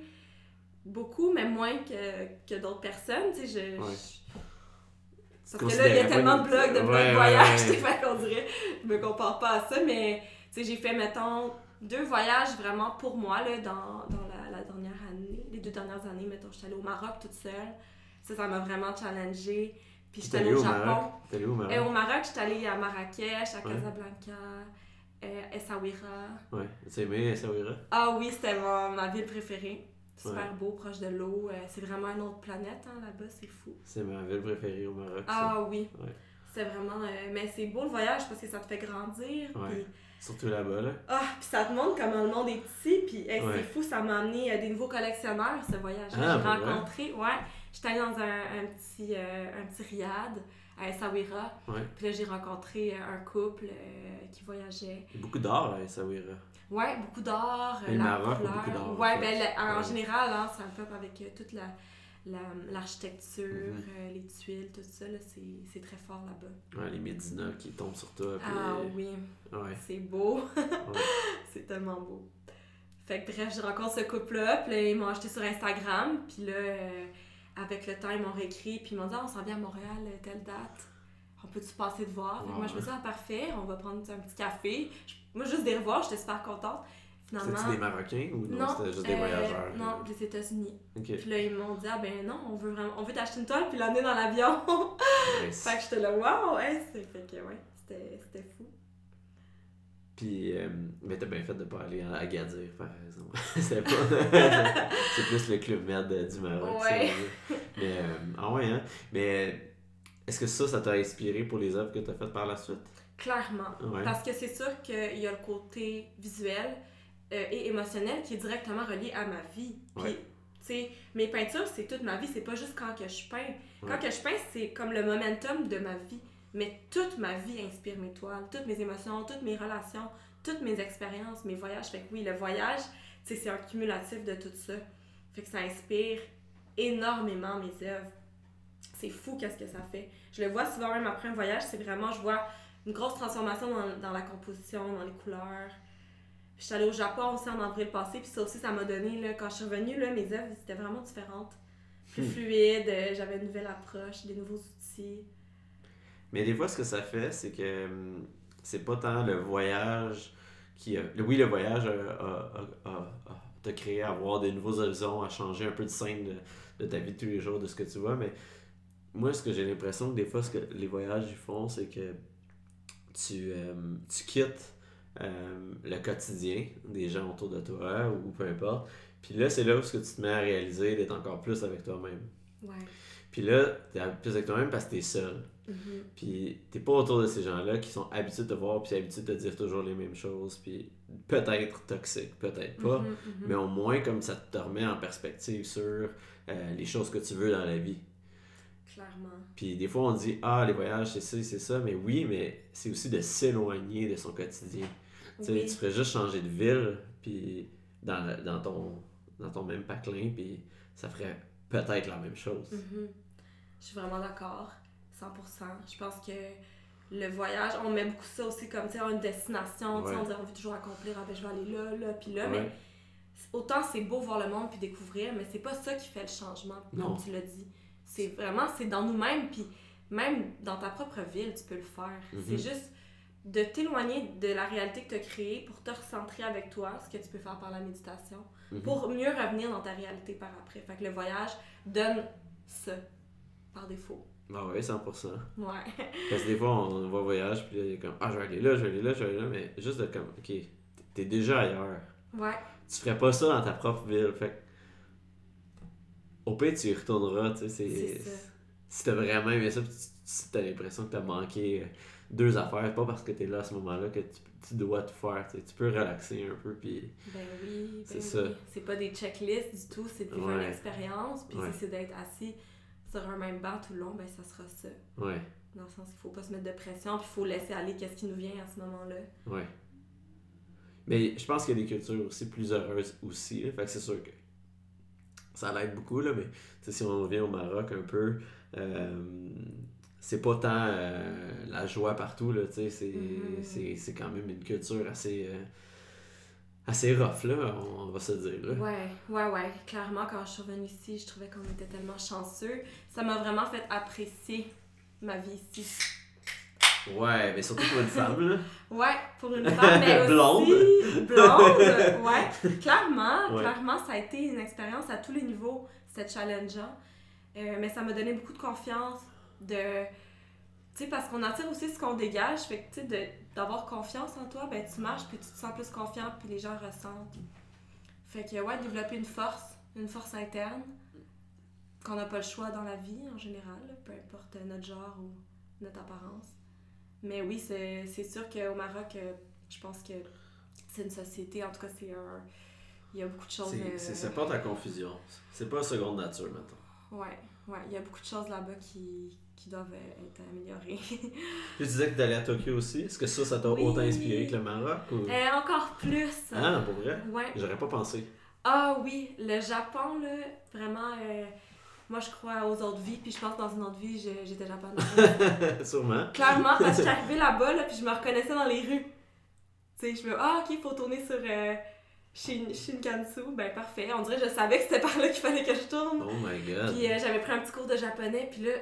Speaker 2: beaucoup, mais moins que, que d'autres personnes. Tu sais, je,
Speaker 1: Ouais.
Speaker 2: je- Parce que là, il y a tellement de blogs de blogs
Speaker 1: Ouais,
Speaker 2: de
Speaker 1: ouais,
Speaker 2: voyage,
Speaker 1: ouais.
Speaker 2: fait qu'on dirait, je me compare pas à ça, mais tu sais, j'ai fait, mettons, deux voyages vraiment pour moi, là, dans, dans la, la dernière année, les deux dernières années, mettons, j'étais allée au Maroc toute seule. Ça, ça m'a vraiment challengée. Puis j'étais allée
Speaker 1: allée
Speaker 2: au
Speaker 1: au
Speaker 2: Japon.
Speaker 1: T'es allé où au Maroc?
Speaker 2: Et au Maroc, j'étais allée à Marrakech, à
Speaker 1: Ouais.
Speaker 2: Casablanca, euh, Essaouira.
Speaker 1: Ouais. Tu aimé Essaouira?
Speaker 2: Ah oui, c'était ma, ma ville préférée. Super beau, proche de l'eau. Euh, c'est vraiment une autre planète hein, là-bas, c'est fou.
Speaker 1: C'est ma ville préférée au Maroc. ça.
Speaker 2: Ah oui.
Speaker 1: Ouais.
Speaker 2: C'est vraiment. euh, mais c'est beau le voyage parce que ça te fait grandir.
Speaker 1: Ouais. Surtout là-bas, là.
Speaker 2: ah, puis ça te montre comment le monde est petit. Puis hey, c'est fou, ça m'a amené euh, des nouveaux collectionneurs, ce voyage.
Speaker 1: Ah,
Speaker 2: J'ai rencontré. Ouais. J'étais allée dans un, un petit, euh, un petit riad à Essaouira.
Speaker 1: Ouais.
Speaker 2: Puis là, j'ai rencontré euh, un couple euh, qui voyageait.
Speaker 1: Beaucoup d'art à Essaouira.
Speaker 2: Ouais, beaucoup d'art.
Speaker 1: Et
Speaker 2: la
Speaker 1: Maroc
Speaker 2: couleur.
Speaker 1: beaucoup d'art, en
Speaker 2: Ouais,
Speaker 1: fait.
Speaker 2: ben, en
Speaker 1: Ouais.
Speaker 2: général, hein, c'est un peuple avec euh, toute la, la- l'architecture,
Speaker 1: Mhm.
Speaker 2: euh, les tuiles, tout ça, c'est, très fort là-bas.
Speaker 1: Ouais, les médinas qui tombent sur toi.
Speaker 2: Ah oui,
Speaker 1: Ouais.
Speaker 2: c'est beau. c'est tellement beau. Fait que bref, je rencontre ce couple-là, puis là, ils m'ont acheté sur Instagram, puis là, euh, avec le temps, ils m'ont réécrit, puis ils m'ont dit, Ah, on s'en vient à Montréal, euh, telle date. On peut-tu passer te voir? Moi, je me suis dit, ah, parfait, on va prendre un petit café. Je- Moi, juste des revoir, j'étais super contente. Finalement.
Speaker 1: C'était-tu des Marocains ou non, c'était juste des
Speaker 2: euh,
Speaker 1: voyageurs?
Speaker 2: Non, des États-Unis. Puis là, ils m'ont dit, ah ben non, on veut vraiment, on veut t'acheter une toile puis l'emmener dans l'avion.
Speaker 1: Nice.
Speaker 2: fait que j'étais là, waouh, ouais, c'est fait que ouais, c'était c'était fou.
Speaker 1: Puis, euh, mais t'as bien fait de pas aller à Agadir, par exemple. c'est pas. c'est plus le club med euh, du Maroc.
Speaker 2: Ouais.
Speaker 1: Mais, euh, ah ouais, hein. Mais est-ce que ça, ça t'a inspiré pour les œuvres que t'as faites par la suite?
Speaker 2: Clairement.
Speaker 1: Ouais.
Speaker 2: Parce que c'est sûr qu'il y a le côté visuel euh, et émotionnel qui est directement relié à ma vie. Puis,
Speaker 1: Ouais.
Speaker 2: tu sais, mes peintures, c'est toute ma vie, c'est pas juste quand que je peins. Quand
Speaker 1: Ouais.
Speaker 2: que je peins, c'est comme le momentum de ma vie. Mais toute ma vie inspire mes toiles, toutes mes émotions, toutes mes relations, toutes mes expériences, mes voyages. Fait que oui, le voyage, c'est un cumulatif de tout ça. Fait que ça inspire énormément mes œuvres. C'est fou qu'est-ce que ça fait. Je le vois souvent même après un voyage, c'est vraiment, je vois une grosse transformation dans, dans la composition, dans les couleurs. je suis allée au Japon aussi en avril passé, puis ça aussi, ça m'a donné, là, quand je suis revenue, là, mes œuvres, c'était vraiment différentes. Plus
Speaker 1: Hmm.
Speaker 2: fluides, euh, j'avais une nouvelle approche, des nouveaux outils.
Speaker 1: Mais des fois, ce que ça fait, c'est que hum, c'est pas tant le voyage qui a... Oui, le voyage a, t'a créé à voir des nouveaux horizons, à changer un peu de scène de, ta vie de tous les jours, de ce que tu vois, mais moi, ce que j'ai l'impression que des fois, ce que les voyages font, c'est que tu, euh, tu quittes euh, le quotidien des gens autour de toi, ou peu importe, puis là, c'est là où ce que tu te mets à réaliser d'être encore plus avec toi-même.
Speaker 2: Ouais.
Speaker 1: Puis là, t'es plus avec toi-même parce que t'es seul.
Speaker 2: Mhm.
Speaker 1: Puis t'es pas autour de ces gens-là qui sont habitués de te voir puis habitués de te dire toujours les mêmes choses. Puis peut-être toxique, peut-être pas.
Speaker 2: Mhm, mhm.
Speaker 1: Mais au moins, comme ça te remet en perspective sur euh, les choses que tu veux dans la vie.
Speaker 2: Clairement.
Speaker 1: Puis des fois, on dit Ah, les voyages, c'est ça, c'est ça. Mais oui, mais c'est aussi de s'éloigner de son quotidien. Tu sais,
Speaker 2: Oui.
Speaker 1: tu ferais juste changer de ville, puis dans, dans, ton, dans ton même paclin, puis ça ferait peut-être la même chose.
Speaker 2: Mhm. Je suis vraiment d'accord, 100%. Je pense que le voyage, on met beaucoup ça aussi comme tu sais, une destination.
Speaker 1: Ouais.
Speaker 2: On dirait on veut toujours accomplir, ah ben je vais aller là, là, puis là.
Speaker 1: Ouais.
Speaker 2: Mais autant c'est beau voir le monde puis découvrir, mais c'est pas ça qui fait le changement,
Speaker 1: Non.
Speaker 2: comme tu l'as dit. C'est vraiment, c'est dans nous-mêmes, puis même dans ta propre ville, tu peux le faire.
Speaker 1: Mhm.
Speaker 2: C'est juste de t'éloigner de la réalité que tu as créée pour te recentrer avec toi, ce que tu peux faire par la méditation,
Speaker 1: Mhm.
Speaker 2: pour mieux revenir dans ta réalité par après. Fait que le voyage donne ça, par défaut.
Speaker 1: Ah ouais, 100%.
Speaker 2: Ouais.
Speaker 1: Parce que des fois, on va au voyage, puis là, il est comme Ah, je vais aller là, je vais aller là, je vais aller là, mais juste de comme Ok, t'es déjà ailleurs.
Speaker 2: Ouais.
Speaker 1: Tu ferais pas ça dans ta propre ville. Fait que, au pire, tu y retourneras, tu sais.
Speaker 2: C'est.
Speaker 1: Si t'as vraiment aimé ça, puis tu- si t'as l'impression que t'as manqué euh, deux affaires, pas parce que t'es là à ce moment-là que tu, tu dois tout faire, tu sais. Tu peux relaxer un peu, puis.
Speaker 2: Ben oui, ben
Speaker 1: C'est ça.
Speaker 2: C'est pas des checklists du tout, c'est de vivre une
Speaker 1: Ouais.
Speaker 2: expérience. Puis
Speaker 1: Ouais.
Speaker 2: si c'est d'être assis sur un même banc tout le long, ben ça sera ça.
Speaker 1: Ouais,
Speaker 2: Dans le sens qu'il faut pas se mettre de pression, puis il faut laisser aller qu'est-ce qui nous vient à ce moment-là.
Speaker 1: ouais. Mais je pense qu'il y a des cultures aussi plus heureuses aussi, là. Fait que c'est sûr que ça l'aide beaucoup, là, mais tu si on revient au Maroc un peu, euh, c'est pas tant euh, la joie partout, là, tu sais, c'est, c'est, c'est quand même une culture assez, euh, assez rough, là, on, on va se dire, là.
Speaker 2: Ouais, ouais, ouais. Clairement, quand je suis revenue ici, je trouvais qu'on était tellement chanceux. Ça m'a vraiment fait apprécier ma vie ici.
Speaker 1: Ouais, mais surtout pour une femme, là.
Speaker 2: Ouais, pour une femme, mais aussi...
Speaker 1: Blonde.
Speaker 2: Blonde, ouais. Clairement,
Speaker 1: Ouais.
Speaker 2: clairement, ça a été une expérience à tous les niveaux, c'était challengeant. Euh, mais ça m'a donné beaucoup de confiance, de... Tu sais, parce qu'on attire aussi ce qu'on dégage, fait que, tu sais, d'avoir confiance en toi, ben tu marches, puis tu te sens plus confiant, puis les gens ressentent. Fait que, ouais, développer une force, une force interne, qu'on n'a pas le choix dans la vie, en général, peu importe notre genre ou notre apparence. Mais oui, c'est sûr qu'au Maroc, euh, je pense que c'est une société, en tout cas, c'est un. Il y a beaucoup de choses.
Speaker 1: C'est,
Speaker 2: euh,
Speaker 1: ça porte à confusion. C'est pas seconde nature, maintenant.
Speaker 2: Ouais, ouais, il y a beaucoup de choses là-bas qui, qui doivent euh, être améliorées.
Speaker 1: Tu disais que t'allais à Tokyo aussi. Est-ce que ça, ça t'a
Speaker 2: Oui.
Speaker 1: autant inspiré que le Maroc? Ou...
Speaker 2: Euh, encore plus.
Speaker 1: Ah, pour vrai?
Speaker 2: Ouais.
Speaker 1: J'aurais pas pensé.
Speaker 2: Ah oui, le Japon, là, vraiment, euh, moi je crois aux autres vies, puis je pense que dans une autre vie, j'étais japonaise.
Speaker 1: Sûrement.
Speaker 2: Clairement, parce que je suis arrivée là-bas, là, puis je me reconnaissais dans les rues. Tu sais, je me ah ok, faut tourner sur euh, Shin- Shinkansu, ben parfait. On dirait que je savais que c'était par là qu'il fallait que je tourne.
Speaker 1: Oh my god.
Speaker 2: Puis euh, j'avais pris un petit cours de japonais, puis là,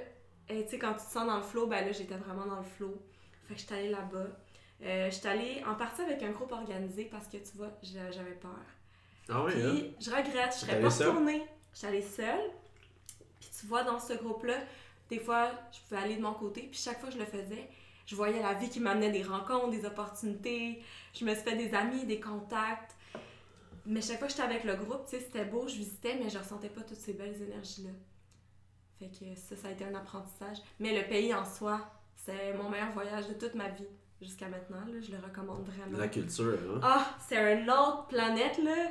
Speaker 2: euh, tu sais, quand tu te sens dans le flow, ben là, j'étais vraiment dans le flow. Fait que j'étais allée là-bas. Euh, j'étais allée en partie avec un groupe organisé parce que tu vois, j'a- j'avais peur.
Speaker 1: Ah oui,
Speaker 2: Puis
Speaker 1: hein?
Speaker 2: je regrette, je serais pas retournée. J'étais allée seule. Puis tu vois, dans ce groupe-là, des fois, je pouvais aller de mon côté. Puis chaque fois que je le faisais, je voyais la vie qui m'amenait des rencontres, des opportunités. Je me suis fait des amis, des contacts. Mais chaque fois que j'étais avec le groupe, tu sais, c'était beau, je visitais, mais je ressentais pas toutes ces belles énergies-là. Fait que ça, ça a été un apprentissage. Mais le pays en soi, c'est mon meilleur voyage de toute ma vie jusqu'à maintenant. Là, je le recommande vraiment.
Speaker 1: La culture, hein?
Speaker 2: Ah, c'est une autre planète, là.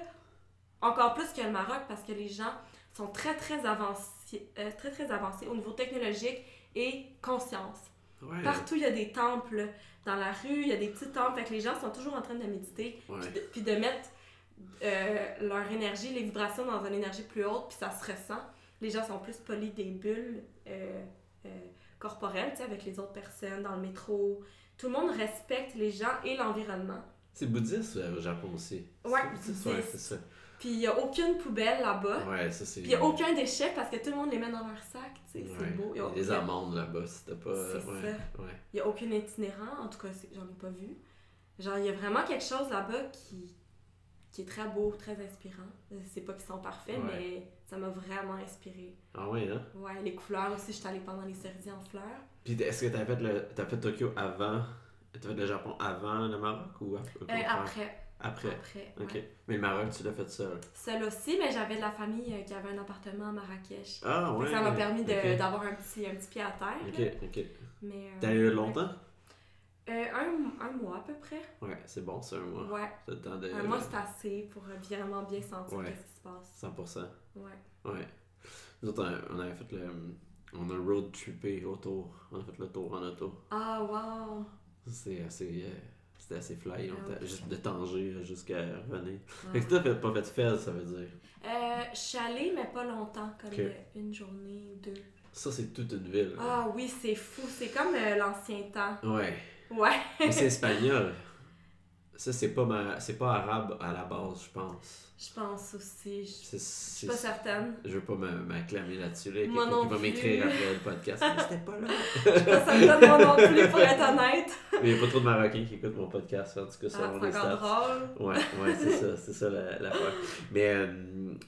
Speaker 2: Encore plus que le Maroc, parce que les gens sont très, très avancés, euh, très, très avancés au niveau technologique et conscience.
Speaker 1: Ouais.
Speaker 2: Partout, il y a des temples. Dans la rue, il y a des petits temples. Fait que les gens sont toujours en train de méditer,
Speaker 1: Ouais.
Speaker 2: puis de, puis de mettre euh, leur énergie, les vibrations dans une énergie plus haute, puis ça se ressent. Les gens sont plus polis des bulles euh, euh, corporelles, tu sais, avec les autres personnes, dans le métro. Tout le monde respecte les gens et l'environnement.
Speaker 1: C'est bouddhiste au Japon aussi.
Speaker 2: Ouais,
Speaker 1: c'est. Ouais, ça.
Speaker 2: Puis il n'y a aucune poubelle là-bas.
Speaker 1: Ouais, ça c'est.
Speaker 2: Puis il n'y a aucun déchet parce que tout le monde les met dans leur sac. tu sais,
Speaker 1: Ouais.
Speaker 2: C'est beau. Il y a-
Speaker 1: Il y a des amandes là-bas, c'était pas.
Speaker 2: C'est
Speaker 1: ouais.
Speaker 2: ça.
Speaker 1: Ouais.
Speaker 2: Il n'y a aucun itinérant, en tout cas, j'en ai pas vu. Genre, il y a vraiment quelque chose là-bas qui, qui est très beau, très inspirant. C'est pas qu'ils sont parfaits,
Speaker 1: Ouais.
Speaker 2: mais ça m'a vraiment inspiré.
Speaker 1: Ah ouais, hein?
Speaker 2: Ouais, les couleurs aussi, j'étais allée pendant les cerisiers en fleurs.
Speaker 1: Puis est-ce que t'as fait le. T'as fait Tokyo avant. T'as fait le Japon avant le Maroc ou ap- au
Speaker 2: Euh, après.
Speaker 1: Après.
Speaker 2: Après.
Speaker 1: Ok.
Speaker 2: ouais.
Speaker 1: Mais le Maroc, tu l'as fait seul.
Speaker 2: Seule aussi, mais j'avais de la famille euh, qui avait un appartement à Marrakech.
Speaker 1: Ah ouais.
Speaker 2: ça m'a permis d'avoir un, petit, un petit pied à terre.
Speaker 1: Ok, ok.
Speaker 2: Mais, euh,
Speaker 1: T'as eu longtemps?
Speaker 2: Euh, un, un mois à peu près.
Speaker 1: Ouais, c'est bon, c'est un mois.
Speaker 2: Ouais.
Speaker 1: Le temps de.
Speaker 2: Un mois, c'est assez pour euh, vraiment bien sentir
Speaker 1: Ouais.
Speaker 2: ce qui se passe.
Speaker 1: 100%.
Speaker 2: Ouais.
Speaker 1: Ouais. Nous autres, on avait fait le. On a road trippé autour. On a fait le tour en auto.
Speaker 2: Ah, wow!
Speaker 1: C'est assez. euh, C'était assez fly.
Speaker 2: Ah
Speaker 1: juste de Tanger jusqu'à revenir.
Speaker 2: Ah.
Speaker 1: Fait que t'as fait- pas fait Fez, ça veut dire.
Speaker 2: Euh, allée, mais pas longtemps, comme euh, une journée ou deux.
Speaker 1: Ça, c'est toute une ville.
Speaker 2: Ah oui, c'est fou. C'est comme euh, l'ancien temps.
Speaker 1: Ouais.
Speaker 2: Ouais.
Speaker 1: Mais c'est espagnol. Ça, c'est pas, ma... c'est pas arabe à la base, je pense.
Speaker 2: Je pense aussi. Je je suis pas certaine.
Speaker 1: Je veux pas me- m'acclamer là-dessus. Là.
Speaker 2: Moi non
Speaker 1: qui va m'écrire après le podcast. Mais C'était pas là.
Speaker 2: Je suis pas certaine moi non plus, pour être honnête.
Speaker 1: Mais il y a pas trop de Marocains qui écoutent mon podcast, en tout cas,
Speaker 2: Ah,
Speaker 1: selon
Speaker 2: c'est encore drôle.
Speaker 1: Ouais, ouais, c'est ça, c'est ça la, l'affaire. Mais euh,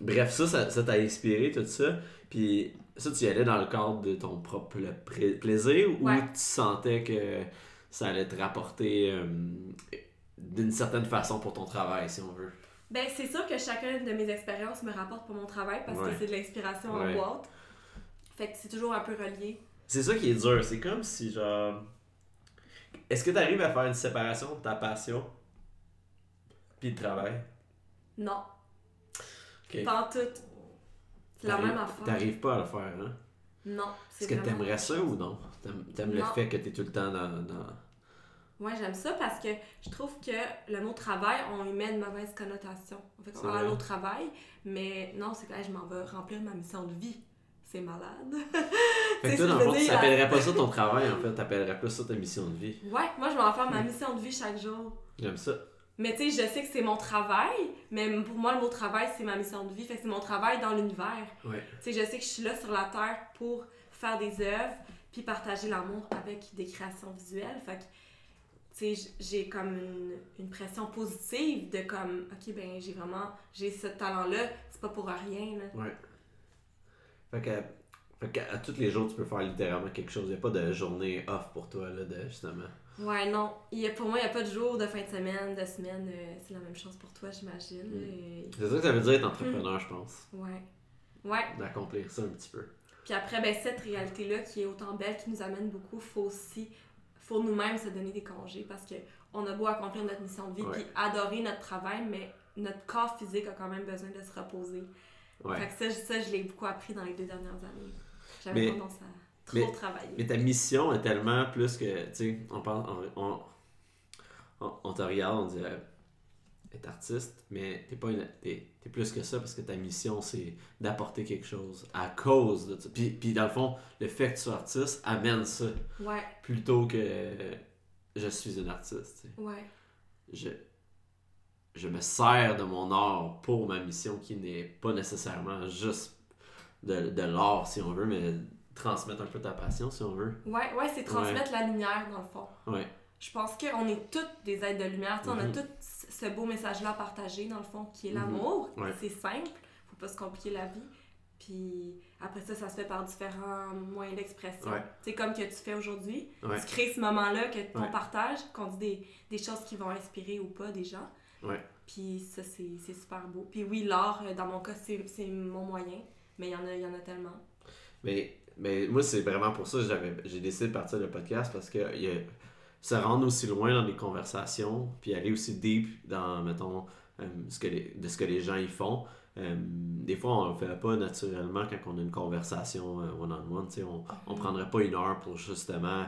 Speaker 1: bref, ça, ça, ça t'a inspiré, tout ça. Puis ça, tu y allais dans le cadre de ton propre pla- plaisir ou tu sentais que ça allait te rapporter euh, d'une certaine façon pour ton travail, si on veut?
Speaker 2: Ben, c'est sûr que chacune de mes expériences me rapporte pour mon travail parce
Speaker 1: Ouais.
Speaker 2: que c'est de l'inspiration
Speaker 1: Ouais.
Speaker 2: en boîte. Fait que c'est toujours un peu relié.
Speaker 1: C'est ça qui est dur. C'est comme si, genre. Est-ce que tu arrives à faire une séparation de ta passion puis le travail?
Speaker 2: Non,
Speaker 1: Ok.
Speaker 2: pas en tout. C'est la même affaire.
Speaker 1: T'arrives pas à le faire, hein?
Speaker 2: Non,
Speaker 1: Est-ce que t'aimerais ça ou non? T'aimes, t'aimes le fait que t'es tout le temps dans. dans...
Speaker 2: Moi, j'aime ça parce que je trouve que le mot travail, on y met une mauvaise connotation. On fait comme, ah,
Speaker 1: vrai.
Speaker 2: l'autre travail, mais non, c'est que hey, je m'en vais remplir ma mission de vie. C'est malade.
Speaker 1: Fait que
Speaker 2: Tu
Speaker 1: toi, dans le fond, tu t'appellerais pas ça ton travail, en fait. T'appellerais plus ça ta mission de vie.
Speaker 2: Ouais, moi, je vais en faire ma mission de vie chaque jour.
Speaker 1: J'aime ça.
Speaker 2: Mais tu sais, je sais que c'est mon travail, mais pour moi, le mot travail, c'est ma mission de vie. Fait que c'est mon travail dans l'univers.
Speaker 1: Ouais.
Speaker 2: Tu sais, je sais que je suis là sur la Terre pour faire des œuvres, puis partager l'amour avec des créations visuelles. Fait que, tu sais, j'ai comme une, une pression positive de comme, ok, ben, j'ai vraiment, j'ai ce talent-là, c'est pas pour rien, là.
Speaker 1: Ouais. Fait que, fait que à tous les jours, tu peux faire littéralement quelque chose. Il a pas de journée off pour toi, là, de, justement.
Speaker 2: Ouais, non. Il y a, pour moi, il n'y a pas de jour, de fin de semaine, de semaine. euh, c'est la même chose pour toi, j'imagine.
Speaker 1: Mm.
Speaker 2: Et-
Speaker 1: C'est ça que ça veut dire être entrepreneur, je pense.
Speaker 2: Ouais. Ouais.
Speaker 1: D'accomplir ça un petit peu.
Speaker 2: Puis après, ben, cette réalité-là qui est autant belle, qui nous amène beaucoup, faut aussi, faut nous-mêmes se donner des congés parce que on a beau accomplir notre mission de vie puis adorer notre travail, mais notre corps physique a quand même besoin de se reposer.
Speaker 1: Ouais.
Speaker 2: Fait que ça, je- ça, je l'ai beaucoup appris dans les deux dernières années. J'avais tendance à trop
Speaker 1: mais-
Speaker 2: travailler.
Speaker 1: Mais ta mission est tellement plus que, tu sais, on, parle, on, on, on, on te regarde, on dit, euh, être artiste, mais t'es pas une- t'es, t'es plus que ça parce que ta mission c'est d'apporter quelque chose à cause de ça. Puis, puis dans le fond, le fait que tu sois artiste amène ça
Speaker 2: Ouais,
Speaker 1: plutôt que euh, je suis une artiste. tu sais.
Speaker 2: ouais.
Speaker 1: Je, je me sers de mon art pour ma mission qui n'est pas nécessairement juste de, de l'art si on veut, mais transmettre un peu ta passion si on veut.
Speaker 2: Ouais, ouais, c'est transmettre la lumière dans le fond.
Speaker 1: Ouais.
Speaker 2: Je pense qu'on est toutes des êtres de lumière. Tu sais, On a
Speaker 1: Mhm.
Speaker 2: tout ce beau message-là à partager, dans le fond, qui est
Speaker 1: Mhm.
Speaker 2: l'amour.
Speaker 1: Ouais.
Speaker 2: C'est simple, faut pas se compliquer la vie. Puis après ça, ça se fait par différents moyens d'expression.
Speaker 1: Ouais.
Speaker 2: C'est comme que tu fais aujourd'hui.
Speaker 1: Ouais.
Speaker 2: Tu crées ce moment-là que ton partage, qu'on dit des, des choses qui vont inspirer ou pas des gens. Puis ça, c'est super beau. Puis oui, l'art, euh, dans mon cas, c'est mon moyen. Mais il y, en a- y en a tellement.
Speaker 1: Mais, mais moi, c'est vraiment pour ça que j'avais, j'ai décidé de partir le podcast parce que y a- se rendre aussi loin dans les conversations, puis aller aussi deep dans, mettons, euh, ce que les- de ce que les gens y font. Euh, des fois, on le fait pas naturellement quand on a une conversation euh, one-on-one. tu sais, on on prendrait pas une heure pour justement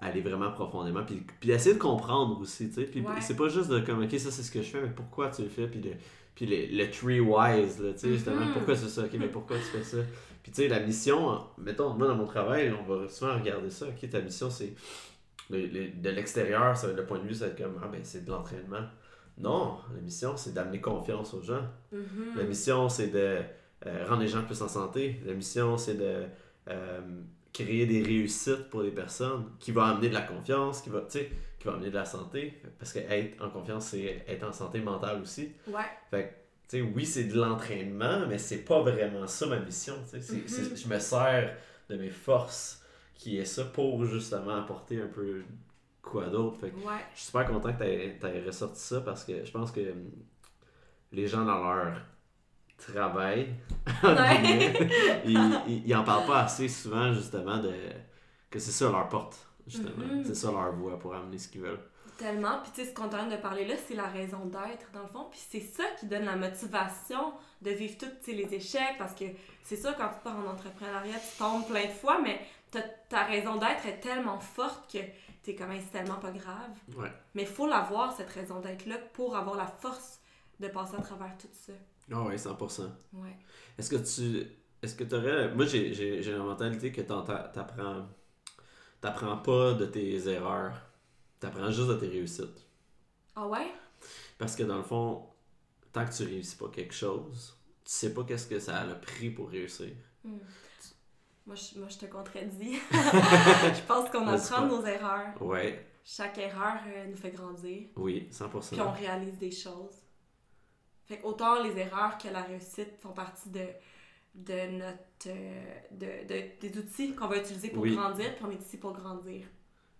Speaker 1: aller vraiment profondément, puis, puis essayer de comprendre aussi. tu sais. Puis
Speaker 2: Ouais.
Speaker 1: c'est pas juste de comme, ok, ça c'est ce que je fais, mais pourquoi tu le fais, puis, le, puis le, le tree wise, là, tu sais, justement,
Speaker 2: Mhm.
Speaker 1: pourquoi c'est ça, ok, mais pourquoi tu fais ça? Puis tu sais, la mission, mettons, moi dans mon travail, on va souvent regarder ça. Ok, ta mission c'est. De l'extérieur, ça, le point de vue, c'est comme Ah ben c'est de l'entraînement. Non, la mission, c'est d'amener confiance aux gens.
Speaker 2: Mhm.
Speaker 1: La mission, c'est de euh, rendre les gens plus en santé. La mission, c'est de euh, créer des réussites pour les personnes qui vont amener de la confiance, qui va, tu sais, qui va amener de la santé. Parce que être en confiance, c'est être en santé mentale aussi.
Speaker 2: Ouais.
Speaker 1: Fait que, oui, c'est de l'entraînement, mais c'est pas vraiment ça ma mission.
Speaker 2: Mhm.
Speaker 1: Je me sers de mes forces qui est ça pour justement apporter un peu quoi d'autre. Fait que
Speaker 2: Ouais.
Speaker 1: je suis super content que tu aies ressorti ça parce que je pense que les gens dans leur travail,
Speaker 2: Ouais.
Speaker 1: ils, ils, ils en parlent pas assez souvent justement de que c'est ça leur porte, justement.
Speaker 2: Mhm.
Speaker 1: C'est ça leur voie pour amener ce qu'ils veulent.
Speaker 2: Tellement. Puis tu sais, ce qu'on train de parler là, c'est la raison d'être, dans le fond. Puis c'est ça qui donne la motivation de vivre tous les échecs. Parce que c'est sûr, quand tu pars en entrepreneuriat, tu tombes plein de fois, mais ta, ta raison d'être est tellement forte que t'es comme, Hey, c'est tellement pas grave.
Speaker 1: Ouais.
Speaker 2: Mais il faut l'avoir, cette raison d'être-là, pour avoir la force de passer à travers tout ça.
Speaker 1: Ah oui, 100%.
Speaker 2: Ouais.
Speaker 1: Est-ce que tu. Est-ce que tu aurais. Moi, j'ai, la mentalité que t'apprends. T'apprends pas de tes erreurs. T'apprends juste de tes réussites.
Speaker 2: Ah ouais?
Speaker 1: Parce que dans le fond, tant que tu réussis pas quelque chose, tu sais pas qu'est-ce que ça a le prix pour réussir.
Speaker 2: Hmm. Moi, je, moi, je te contredis. je pense qu'on apprend nos erreurs.
Speaker 1: Ouais,
Speaker 2: Chaque erreur euh, nous fait grandir.
Speaker 1: oui, 100%.
Speaker 2: puis on réalise des choses. Fait autant les erreurs que la réussite font partie de, de notre euh, de, de- des outils qu'on va utiliser pour
Speaker 1: Oui.
Speaker 2: grandir, puis on est ici pour grandir.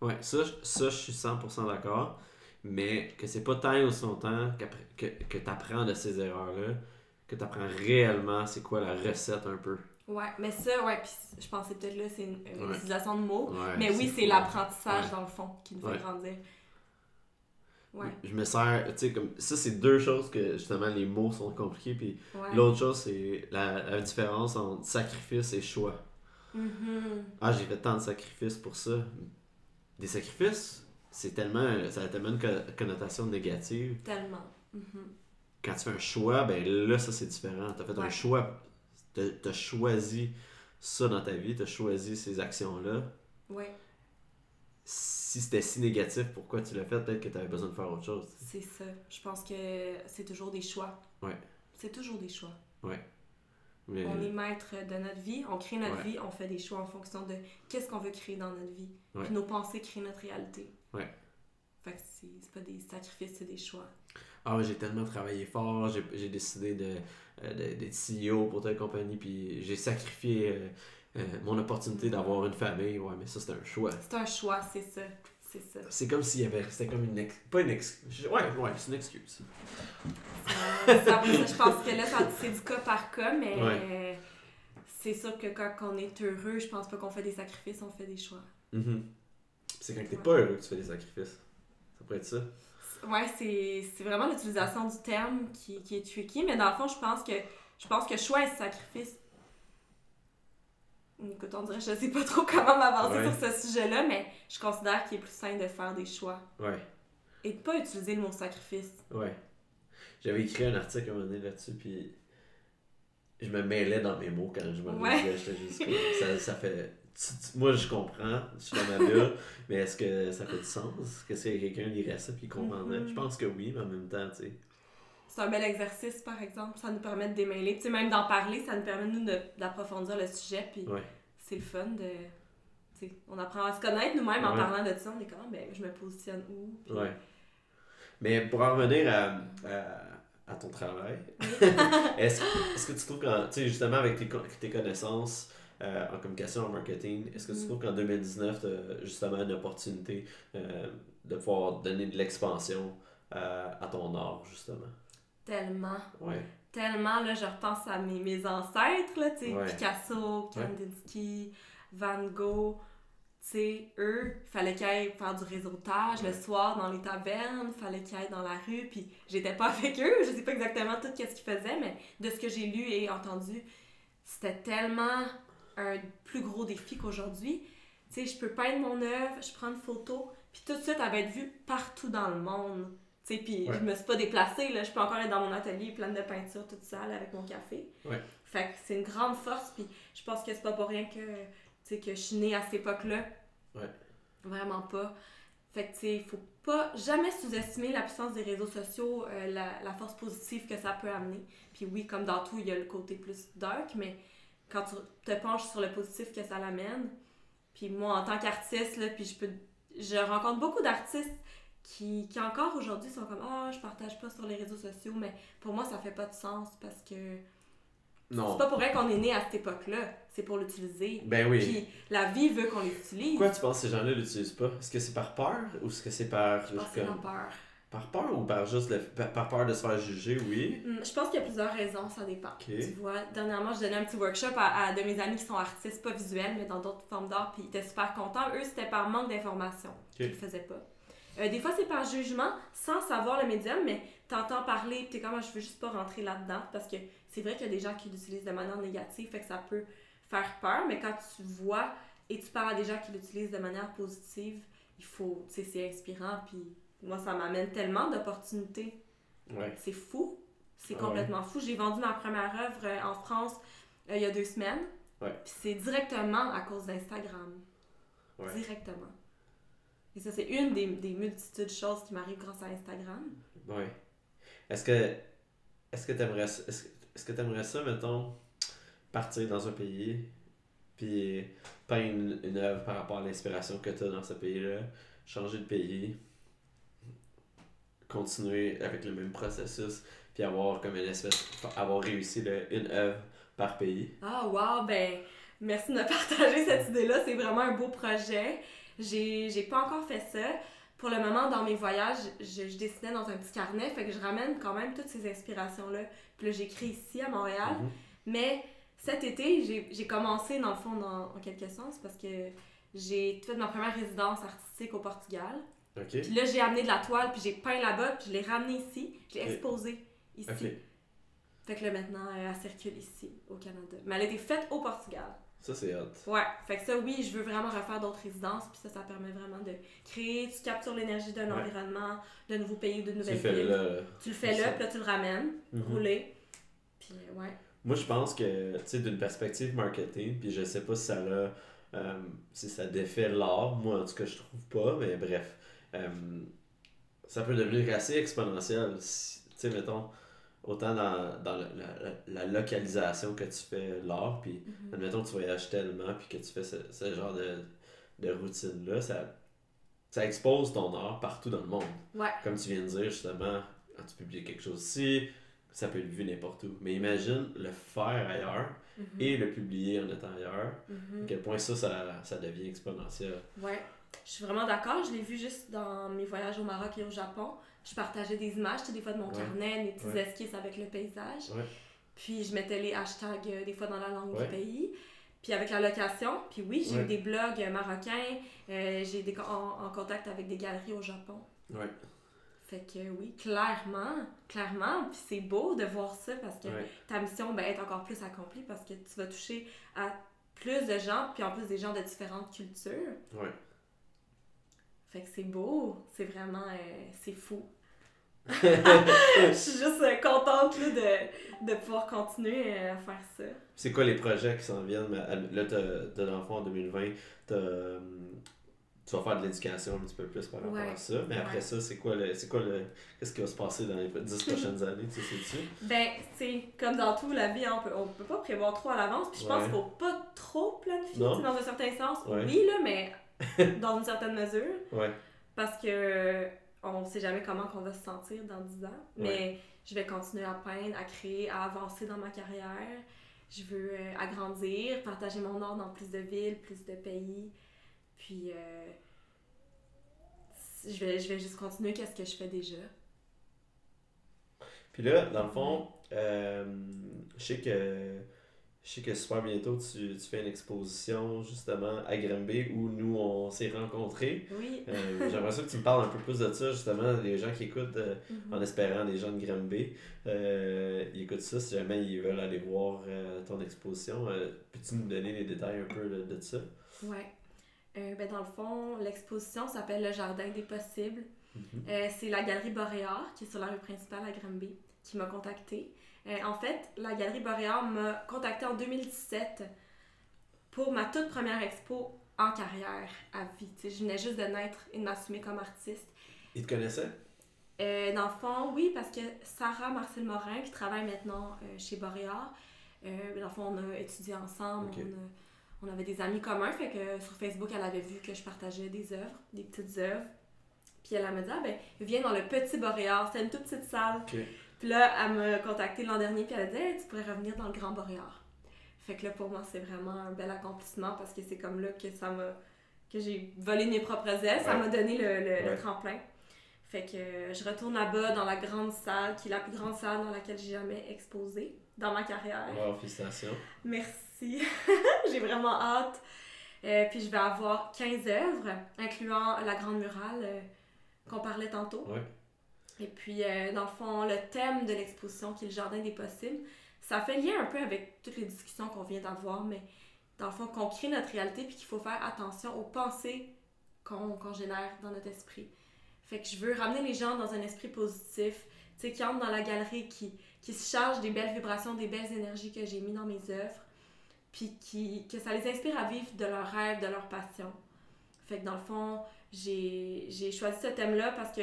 Speaker 1: Ouais, ça, je- ça, je suis 100% d'accord. Mais que c'est pas tant aussi longtemps qu'après- que, que tu apprends de ces erreurs-là, que tu apprends réellement c'est quoi la recette un peu.
Speaker 2: Ouais, mais ça, ouais, puis je pensais peut-être là, c'est une, une
Speaker 1: Ouais.
Speaker 2: utilisation de mots.
Speaker 1: Ouais,
Speaker 2: mais oui, c'est l'apprentissage
Speaker 1: Ouais.
Speaker 2: dans le fond qui nous fait grandir. Ouais,
Speaker 1: Je me sers, tu sais, comme ça, c'est deux choses que justement les mots sont compliqués. Puis l'autre chose, c'est la, la différence entre sacrifice et choix.
Speaker 2: Mhm.
Speaker 1: Ah, j'ai fait tant de sacrifices pour ça. Des sacrifices, c'est tellement, ça a tellement une co- connotation négative.
Speaker 2: Tellement. Mhm.
Speaker 1: Quand tu fais un choix, ben là, ça c'est différent. Tu as fait un choix. Tu as choisi ça dans ta vie, tu as choisi ces actions-là.
Speaker 2: Ouais,
Speaker 1: Si c'était si négatif, pourquoi tu l'as fait? Peut-être que tu avais besoin de faire autre chose.
Speaker 2: c'est ça. Je pense que c'est toujours des choix.
Speaker 1: Ouais.
Speaker 2: C'est toujours des choix.
Speaker 1: Mais,
Speaker 2: On est maître de notre vie, on crée notre
Speaker 1: Ouais.
Speaker 2: vie, on fait des choix en fonction de qu'est-ce qu'on veut créer dans notre vie.
Speaker 1: Ouais.
Speaker 2: Puis nos pensées créent notre réalité.
Speaker 1: Ouais.
Speaker 2: Fait que c'est c'est pas des sacrifices, c'est des choix.
Speaker 1: Ah, j'ai tellement travaillé fort, j'ai décidé de, euh, de- d'être CEO pour telle compagnie, puis j'ai sacrifié euh, euh, mon opportunité d'avoir une famille. Ouais, mais ça, c'est un choix.
Speaker 2: C'est un choix, c'est ça. C'est ça.
Speaker 1: C'est comme s'il y avait. C'était comme une. ex- Pas une excuse. Ouais, ouais, c'est une excuse.
Speaker 2: Ça, après ça, je pense que là, c'est du cas par cas, mais
Speaker 1: Ouais.
Speaker 2: c'est sûr que quand on est heureux, je pense pas qu'on fait des sacrifices, on fait des choix.
Speaker 1: Mhm. C'est quand t'es
Speaker 2: Ouais.
Speaker 1: pas heureux que tu fais des sacrifices. Ça pourrait être ça.
Speaker 2: Ouais, c'est c'est vraiment l'utilisation du terme qui, qui est tricky, mais dans le fond, je pense que je pense que choix et sacrifice. Écoute, on dirait, je sais pas trop comment m'avancer
Speaker 1: Ouais.
Speaker 2: sur ce sujet-là, mais je considère qu'il est plus sain de faire des choix
Speaker 1: Ouais,
Speaker 2: et de pas utiliser le mot sacrifice.
Speaker 1: ouais. J'avais écrit un article à un moment donné là-dessus, puis je me mêlais dans mes mots quand je me
Speaker 2: Ouais.
Speaker 1: disais. J'étais juste comme, ça, ça fait. Moi, je comprends, je suis dans ma bulle, mais est-ce que ça fait du sens? Que si quelqu'un lirait ça puis comprendrait?
Speaker 2: Mhm.
Speaker 1: Je pense que oui, mais en même temps, tu sais.
Speaker 2: C'est un bel exercice, par exemple. Ça nous permet de démêler. Tu sais, même d'en parler, ça nous permet, nous, d'approfondir le sujet. Puis
Speaker 1: Ouais.
Speaker 2: c'est le fun de. tu sais, on apprend à se connaître nous-mêmes en parlant de ça. On est comme, ben, je me positionne où. Puis-
Speaker 1: Ouais. Mais pour en revenir à, à, à ton travail, est-ce est-ce que tu trouves qu'en, tu sais, justement avec tes, tes connaissances euh, en communication, en marketing, est-ce que tu
Speaker 2: Mm.
Speaker 1: trouves qu'en 2019, tu as justement une opportunité euh, de pouvoir donner de l'expansion euh, à ton art, justement?
Speaker 2: Tellement.
Speaker 1: Ouais.
Speaker 2: Tellement, là, je repense à mes, mes ancêtres, là, tu sais,
Speaker 1: Ouais.
Speaker 2: Picasso,
Speaker 1: Ouais.
Speaker 2: Kandinsky, Van Gogh. Tu sais, eux, il fallait qu'ils aillent faire du réseautage le soir dans les tavernes, il fallait qu'ils aillent dans la rue, puis j'étais pas avec eux, je sais pas exactement tout ce qu'ils faisaient, mais de ce que j'ai lu et entendu, c'était tellement un plus gros défi qu'aujourd'hui. Tu sais, je peux peindre mon œuvre, je prends une photo, puis tout de suite, elle va être vue partout dans le monde. Tu sais, puis
Speaker 1: Ouais.
Speaker 2: je me suis pas déplacée, là, je peux encore être dans mon atelier pleine de peinture toute seule avec mon café.
Speaker 1: Ouais.
Speaker 2: Fait que c'est une grande force, puis je pense que c'est pas pour rien que, tu sais, que je suis née à cette époque-là.
Speaker 1: Ouais.
Speaker 2: Vraiment pas. Fait que, tu sais, faut, pas jamais sous-estimer la puissance des réseaux sociaux, euh, la, la, force positive que ça peut amener. Puis oui, comme dans tout, il y a le côté plus dark, mais quand tu te penches sur le positif que ça l'amène, puis moi, en tant qu'artiste, là, puis je peux... Je rencontre beaucoup d'artistes qui, qui encore aujourd'hui sont comme « Ah, oh, je partage pas sur les réseaux sociaux », mais pour moi, ça fait pas de sens parce que non. C'est pas pour rien qu'on est né à cette époque-là. C'est pour l'utiliser.
Speaker 1: Ben oui.
Speaker 2: Puis la vie veut qu'on l'utilise.
Speaker 1: Pourquoi tu penses que ces gens-là l'utilisent pas? Est-ce que c'est par peur ou est-ce que c'est par.
Speaker 2: Je pense que c'est par peur.
Speaker 1: Par peur ou par juste le... par peur de se faire juger, oui?
Speaker 2: Hmm, je pense qu'il y a plusieurs raisons, ça dépend. Tu vois, dernièrement, je donnais un petit workshop à, de mes amis qui sont artistes, pas visuels, mais dans d'autres formes d'art, puis ils étaient super contents. Eux, c'était par manque d'information qu'ils le faisaient pas. Euh, des fois, c'est par jugement, sans savoir le médium, mais t'entends parler, t'es comme, ah, je veux juste pas rentrer là-dedans, parce que c'est vrai qu'il y a des gens qui l'utilisent de manière négative, fait que ça peut faire peur, mais quand tu vois et tu parles à des gens qui l'utilisent de manière positive, il faut, tu sais, c'est inspirant, puis moi, ça m'amène tellement d'opportunités.
Speaker 1: Ouais.
Speaker 2: C'est fou. C'est ah complètement fou. J'ai vendu ma première œuvre euh, en France euh, il y a deux semaines.
Speaker 1: Ouais.
Speaker 2: Puis c'est directement à cause d'Instagram. Directement. Et ça, c'est une des, des multitudes de choses qui m'arrivent grâce à Instagram.
Speaker 1: Oui. Est-ce que est-ce que t'aimerais est-ce, est-ce que t'aimerais ça, mettons, partir dans un pays puis peindre une, œuvre par rapport à l'inspiration que tu as dans ce pays-là, changer de pays, continuer avec le même processus, puis avoir comme une espèce avoir réussi une œuvre par pays.
Speaker 2: Ah wow, ben merci de me partager cette idée-là, c'est vraiment un beau projet. J'ai, j'ai pas encore fait ça. Pour le moment, dans mes voyages, je, je, dessinais dans un petit carnet, fait que je ramène quand même toutes ces inspirations-là. Puis là, j'écris ici, à Montréal. Mhm. Mais cet été, j'ai, j'ai commencé, dans le fond, dans, en quelque sens, parce que j'ai fait ma première résidence artistique au Portugal.
Speaker 1: Puis
Speaker 2: là, j'ai amené de la toile, puis j'ai peint là-bas, puis je l'ai ramené ici, je l'ai exposé ici. Fait que là, maintenant, elle circule ici, au Canada. Mais elle a été faite au Portugal.
Speaker 1: Ça, c'est hot.
Speaker 2: Ouais. Fait que ça, oui, je veux vraiment refaire d'autres résidences. Puis ça, ça permet vraiment de créer. Tu captures l'énergie d'un environnement, d'un nouveau pays, d'une nouvelle ville. Là, tu le fais là, puis là, tu le ramènes, mm rouler. Puis, ouais.
Speaker 1: Moi, je pense que, tu sais, d'une perspective marketing, puis je sais pas si ça a, euh, si ça défait l'art. Moi, en tout cas, je trouve pas, mais bref. Euh, ça peut devenir assez exponentiel. Tu sais, mettons autant dans, dans la, la, localisation que tu fais l'art, puis mm-hmm. admettons que tu voyages tellement, puis que tu fais ce, ce genre de, de routine-là, ça, ça expose ton art partout dans le monde. Comme tu viens de dire, justement, quand tu publies quelque chose ici, ça peut être vu n'importe où. Mais imagine le faire ailleurs mm-hmm. et le publier en étant ailleurs. Mm-hmm. À quel point ça, ça, ça devient exponentiel.
Speaker 2: Ouais, je suis vraiment d'accord. Je l'ai vu juste dans mes voyages au Maroc et au Japon je partageais des images, des fois de mon carnet, des petites esquisses avec le paysage. Puis je mettais les hashtags euh, des fois dans la langue du pays. Puis avec la location, puis oui, j'ai eu des blogs euh, marocains, euh, j'ai des en, en, contact avec des galeries au Japon.
Speaker 1: Ouais.
Speaker 2: Fait que oui, clairement, clairement, puis c'est beau de voir ça parce que ta mission ben, est encore plus accomplie parce que tu vas toucher à plus de gens, puis en plus des gens de différentes cultures.
Speaker 1: Ouais.
Speaker 2: Fait que c'est beau, c'est vraiment, c'est fou. je suis juste euh, contente là, de, de pouvoir continuer euh, à faire ça.
Speaker 1: C'est quoi les projets qui s'en viennent? Là, t'as l'enfant en 2020, euh, tu vas faire de l'éducation un petit peu plus par rapport à ça. Mais après ça, c'est quoi le. C'est quoi le. Qu'est-ce qui va se passer dans les 10 prochaines années, tu sais,
Speaker 2: Ben, c'est comme dans tout, la vie, on peut, on peut pas prévoir trop à l'avance. Puis je pense qu'il faut pas trop planifier, dans un certain sens. Oui, là, mais dans une certaine mesure.
Speaker 1: Ouais.
Speaker 2: Parce que on sait jamais comment qu'on va se sentir dans 10 ans. Mais je vais continuer à peindre, à créer, à avancer dans ma carrière. Je veux euh, agrandir, partager mon art dans plus de villes, plus de pays. Puis, euh, je, vais, je vais juste continuer qu'est-ce que je fais déjà.
Speaker 1: Puis là, dans le fond, euh, je sais que je sais que super bientôt, tu, tu, fais une exposition justement à Grimby où nous, on s'est rencontrés.
Speaker 2: Oui.
Speaker 1: Euh, j'aimerais ça que tu me parles un peu plus de ça, justement, les gens qui écoutent, euh, mhm. en espérant les gens de Grimby, euh, ils écoutent ça si jamais ils veulent aller voir ton exposition. Peux-tu nous donner les détails un peu de, ça?
Speaker 2: Oui. ben dans le fond, l'exposition s'appelle Le Jardin des Possibles. Mhm. C'est la Galerie Boréard, qui est sur la rue principale à Grimby, qui m'a contactée. Euh, en fait, la Galerie Boréal m'a contactée en 2017 pour ma toute première expo en carrière à vie. je venais juste de naître et de m'assumer comme artiste.
Speaker 1: Il te connaissait?
Speaker 2: Euh, dans le fond, oui, parce que Sarah Marcel Morin, qui travaille maintenant euh, chez Boréard, dans le fond, on a étudié ensemble, on, a- on avait des amis communs, fait que sur Facebook, elle avait vu que je partageais des œuvres, des petites œuvres. Puis elle m'a dit, ah ben, viens dans le petit Boréard, c'est une toute petite salle. Puis là, elle m'a contacté l'an dernier, puis elle a dit, Hey, tu pourrais revenir dans le Grand Boréard. Fait que là, pour moi, c'est vraiment un bel accomplissement parce que c'est comme là que ça m'a. que j'ai volé mes propres ailes, ça m'a donné le, le- tremplin. Fait que euh, je retourne là-bas dans la grande salle, qui est la plus grande salle dans laquelle j'ai jamais exposé dans ma carrière.
Speaker 1: Wow, félicitations.
Speaker 2: Merci. j'ai vraiment hâte. Euh, puis je vais avoir 15 œuvres, incluant la grande murale euh, qu'on parlait tantôt.
Speaker 1: Ouais.
Speaker 2: Et puis, euh, dans le fond, le thème de l'exposition, qui est le jardin des possibles, ça fait lien un peu avec toutes les discussions qu'on vient d'avoir, mais dans le fond, qu'on crée notre réalité, puis qu'il faut faire attention aux pensées qu'on qu'on génère dans notre esprit. Fait que je veux ramener les gens dans un esprit positif, tu sais, qui entrent dans la galerie, qui, qui se chargent des belles vibrations, des belles énergies que j'ai mis dans mes œuvres, puis qui, que ça les inspire à vivre de leurs rêves, de leur passion. Fait que dans le fond, j'ai choisi ce thème-là parce que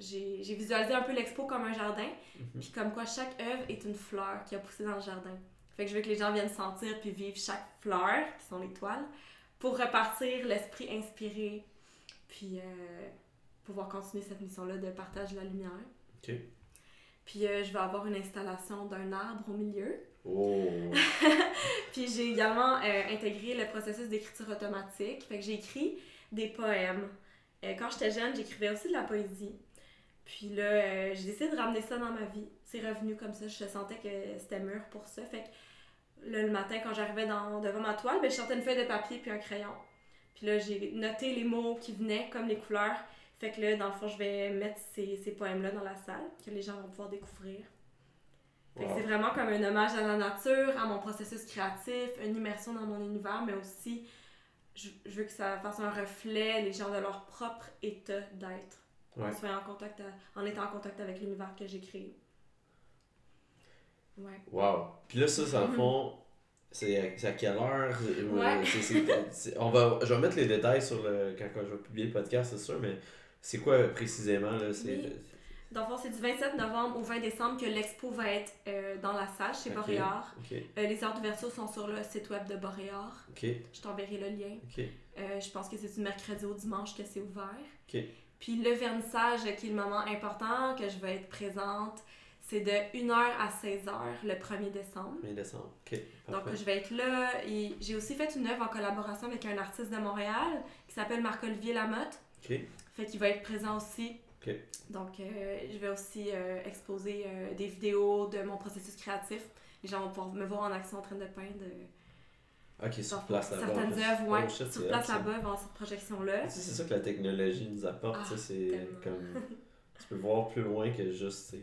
Speaker 2: j'ai visualisé un peu l'expo comme un jardin,
Speaker 1: Mhm.
Speaker 2: puis comme quoi chaque œuvre est une fleur qui a poussé dans le jardin. Fait que je veux que les gens viennent sentir puis vivre chaque fleur, qui sont les toiles, pour repartir l'esprit inspiré, puis euh, pouvoir continuer cette mission-là de partage de la lumière.
Speaker 1: Ok.
Speaker 2: Puis euh, je vais avoir une installation d'un arbre au milieu.
Speaker 1: Oh.
Speaker 2: Puis j'ai également euh, intégré le processus d'écriture automatique. Fait que j'ai écrit des poèmes. Quand j'étais jeune, j'écrivais aussi de la poésie. Puis là, euh, j'ai décidé de ramener ça dans ma vie. C'est revenu comme ça. Je sentais que c'était mûr pour ça. Fait que là, le matin, quand j'arrivais devant ma toile, ben, je sortais une feuille de papier puis un crayon. Puis là, j'ai noté les mots qui venaient comme les couleurs. Fait que là, dans le fond, je vais mettre ces, ces poèmes-là dans la salle que les gens vont pouvoir découvrir. Fait que
Speaker 1: Wow.
Speaker 2: c'est vraiment comme un hommage à la nature, à mon processus créatif, une immersion dans mon univers, mais aussi, je, je veux que ça fasse un reflet, les gens de leur propre état d'être.
Speaker 1: Ouais.
Speaker 2: En, en, contact à- en étant en contact avec l'univers que j'ai créé. Ouais.
Speaker 1: Wow. Puis là, ça, dans le fond, c'est à, c'est à quelle heure? Euh, c'est- on va, je vais mettre les détails sur le, quand, quand je vais publier le podcast, c'est sûr, mais c'est quoi euh, précisément? Là, c'est,
Speaker 2: Oui. Dans le fond, c'est du 27 novembre au 20 décembre que l'expo va être euh, dans la salle chez
Speaker 1: Ok.
Speaker 2: Boréard.
Speaker 1: Ok,
Speaker 2: Euh, les heures d'ouverture sont sur le site web de Boréard. Je t'enverrai le lien. Euh, je pense que c'est du mercredi au dimanche que c'est ouvert. Puis le vernissage, qui est le moment important, que je vais être présente, c'est de 1h à 16h le 1er décembre.
Speaker 1: 1er décembre. Ok,
Speaker 2: Donc je vais être là. Et j'ai aussi fait une œuvre en collaboration avec un artiste de Montréal qui s'appelle Marc-Olivier Lamotte.
Speaker 1: Ok.
Speaker 2: Fait qu'il va être présent aussi.
Speaker 1: Ok.
Speaker 2: Donc euh, je vais aussi euh, exposer euh, des vidéos de mon processus créatif. Les gens vont pouvoir me voir en action en train de peindre. Euh,
Speaker 1: Ok, sur place là-bas.
Speaker 2: certaines
Speaker 1: en plus.
Speaker 2: œuvres, ouais.
Speaker 1: Oh, shit,
Speaker 2: sur place là-bas, avant cette projection-là.
Speaker 1: Tu sais, c'est ça que la technologie nous apporte,
Speaker 2: Ah,
Speaker 1: c'est comme... Tu peux voir plus loin que juste,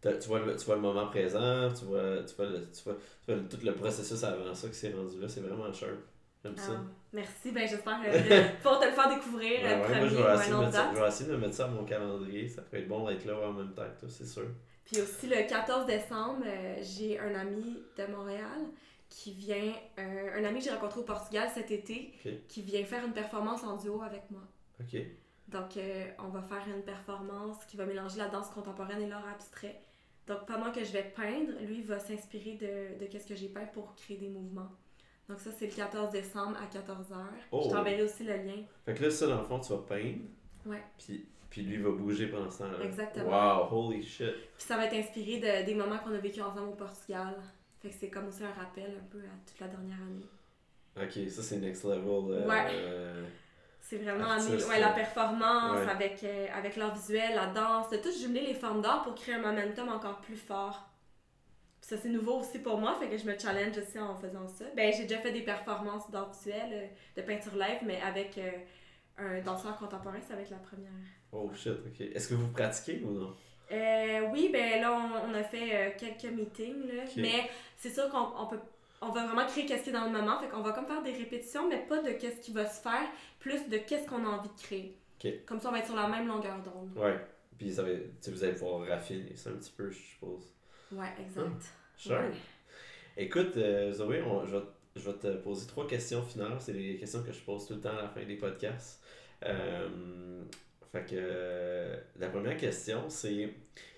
Speaker 1: tu vois, le, tu vois le moment présent, tu vois, tu vois, le- tu vois, tu vois le- tout le processus avant ça qui s'est rendu là, c'est vraiment sharp. J'aime ça.
Speaker 2: Ah, merci, ben j'espère euh, pouvoir te le faire découvrir
Speaker 1: Ouais,
Speaker 2: le
Speaker 1: ouais,
Speaker 2: premier
Speaker 1: moi, je vais, essayer de ça, je vais essayer de mettre ça à mon calendrier. Ça pourrait être bon d'être là en même temps que toi, c'est sûr.
Speaker 2: Puis aussi le 14 décembre, euh, j'ai un ami de Montréal qui vient, euh, un ami que j'ai rencontré au Portugal cet été, qui vient faire une performance en duo avec moi.
Speaker 1: Ok.
Speaker 2: Donc euh, on va faire une performance qui va mélanger la danse contemporaine et l'art abstrait. Donc pendant que je vais peindre, lui va s'inspirer de, de ce que j'ai peint pour créer des mouvements. Donc ça c'est le 14 décembre à 14h.
Speaker 1: Oh.
Speaker 2: Je t'enverrai aussi le lien.
Speaker 1: Fait que là, ça, dans le fond, tu vas peindre.
Speaker 2: Ouais.
Speaker 1: Puis, puis lui va bouger pendant ce temps-là.
Speaker 2: Exactement.
Speaker 1: Wow, holy shit.
Speaker 2: Puis ça va être inspiré de, des moments qu'on a vécu ensemble au Portugal. Fait que c'est comme aussi un rappel un peu à toute la dernière année.
Speaker 1: Ok, ça, c'est next level. euh,
Speaker 2: Ouais.
Speaker 1: euh,
Speaker 2: C'est vraiment ouais, la performance
Speaker 1: Ouais.
Speaker 2: avec, euh, avec l'art visuel, la danse, de tout jumeler les formes d'art pour créer un momentum encore plus fort. Puis ça, c'est nouveau aussi pour moi, fait que je me challenge aussi en faisant ça. Ben, j'ai déjà fait des performances d'art visuel, euh, de peinture live, mais avec un danseur contemporain, ça va être la première.
Speaker 1: Oh shit, ok. Est-ce que vous pratiquez ou non?
Speaker 2: Euh, oui, ben là, on, on a fait euh, quelques meetings, là. Mais c'est sûr qu'on on peut. On va vraiment créer qu'est-ce qui est dans le moment. Fait qu'on va comme faire des répétitions, mais pas de qu'est-ce qui va se faire, plus de qu'est-ce qu'on a envie de créer. Comme ça, on va être sur la même longueur d'onde.
Speaker 1: Ouais. Puis ça va, vous allez pouvoir raffiner ça un petit peu, je suppose.
Speaker 2: Ouais, exact.
Speaker 1: Sure.
Speaker 2: Ouais.
Speaker 1: Écoute, euh, Zoé, on- je, vais, je vais te poser trois questions finales. C'est les questions que je pose tout le temps à la fin des podcasts. Euh, Fait que euh, la première question, c'est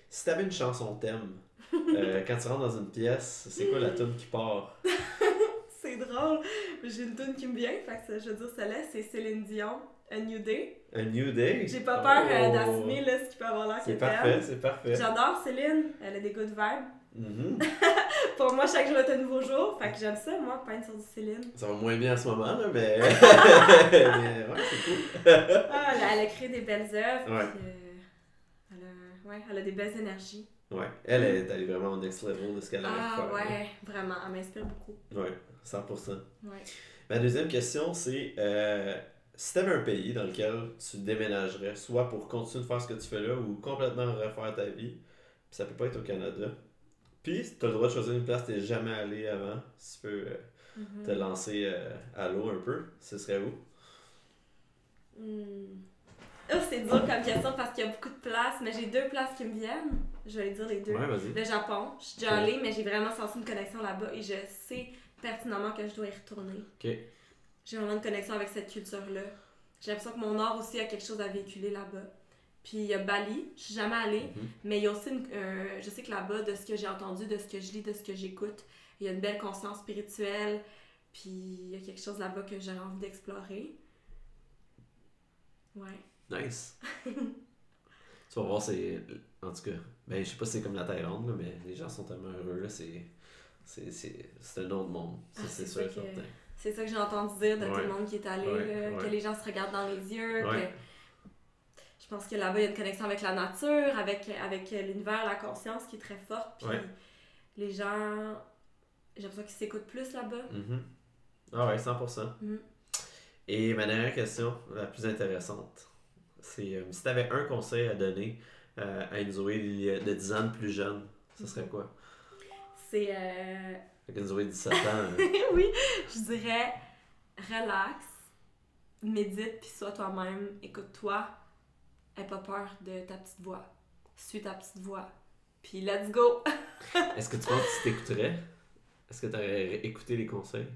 Speaker 1: si t'avais une chanson thème, euh, quand tu rentres dans une pièce, c'est quoi la tune qui part?
Speaker 2: c'est drôle. J'ai une tune qui me vient, fait que je veux dire celle-là, c'est Céline Dion, A New Day.
Speaker 1: A New Day?
Speaker 2: J'ai pas peur euh,
Speaker 1: Oh.
Speaker 2: d'assumer ce qui peut avoir l'air
Speaker 1: C'est parfait, c'est parfait.
Speaker 2: J'adore Céline, elle a des good vibes.
Speaker 1: Mhm.
Speaker 2: Pour moi, chaque jour est un nouveau jour, fait que j'aime ça, moi, peindre sur du Céline.
Speaker 1: Ça va moins bien en ce moment, là, mais. mais ouais, c'est cool.
Speaker 2: Ah, elle, a- a créé des belles œuvres.
Speaker 1: Ouais.
Speaker 2: puis, euh, elle, a, ouais, elle a des belles énergies.
Speaker 1: Ouais, elle est allée vraiment au next level de ce qu'elle avait
Speaker 2: Ah
Speaker 1: faire.
Speaker 2: ouais, vraiment, elle m'inspire beaucoup.
Speaker 1: Ouais, 100%.
Speaker 2: Ouais.
Speaker 1: Ma deuxième question, c'est euh, si tu avais un pays dans lequel tu déménagerais, soit pour continuer de faire ce que tu fais là ou complètement refaire ta vie, ça peut pas être au Canada, puis tu as le droit de choisir une place que tu jamais allé avant, si tu peux euh,
Speaker 2: Mhm.
Speaker 1: te lancer euh, à l'eau un peu, ce serait où?
Speaker 2: Hmm. Oh, c'est dur comme question parce qu'il y a beaucoup de places, mais j'ai deux places qui me viennent. Je vais dire les deux.
Speaker 1: vas-y.
Speaker 2: Le Japon, je suis déjà allée, mais j'ai vraiment senti une connexion là-bas et je sais pertinemment que je dois y retourner.
Speaker 1: Ok.
Speaker 2: J'ai vraiment une connexion avec cette culture-là. J'ai l'impression que mon art aussi a quelque chose à véhiculer là-bas. Puis il y a Bali, je suis jamais allée,
Speaker 1: Mhm.
Speaker 2: mais il y a aussi, une- euh, je sais que là-bas, de ce que j'ai entendu, de ce que je lis, de ce que j'écoute, il y a une belle conscience spirituelle, puis il y a quelque chose là-bas que j'aurais envie d'explorer. Ouais.
Speaker 1: Nice. tu vas voir, c'est. En tout cas, ben, je sais pas si c'est comme la Thaïlande, là, mais les gens sont tellement heureux, là, c'est. C'est un autre monde, ça
Speaker 2: Ah,
Speaker 1: c'est
Speaker 2: c'est
Speaker 1: sûr et
Speaker 2: ça que-
Speaker 1: certain.
Speaker 2: C'est ça que j'ai entendu dire de tout le monde qui est allé,
Speaker 1: Ouais,
Speaker 2: là,
Speaker 1: ouais.
Speaker 2: que les gens se regardent dans les yeux, que pense que là-bas, il y a une connexion avec la nature, avec, avec l'univers, la conscience qui est très forte. Puis
Speaker 1: Ouais.
Speaker 2: les gens, j'ai l'impression qu'ils s'écoutent plus là-bas.
Speaker 1: Mhm. Ah ouais, 100%.
Speaker 2: Mhm.
Speaker 1: Et ma dernière question, la plus intéressante, c'est euh, si tu avais un conseil à donner euh, à une Zoé de 10 ans de plus jeune, ce serait quoi?
Speaker 2: C'est. euh,
Speaker 1: qu'une Zoé de 17 ans. euh,
Speaker 2: oui, je dirais relax, médite, puis sois toi-même, écoute-toi, aie pas peur de ta petite voix, suis ta petite voix, puis let's go!
Speaker 1: Est-ce que tu penses que tu t'écouterais? Est-ce que tu aurais écouté les conseils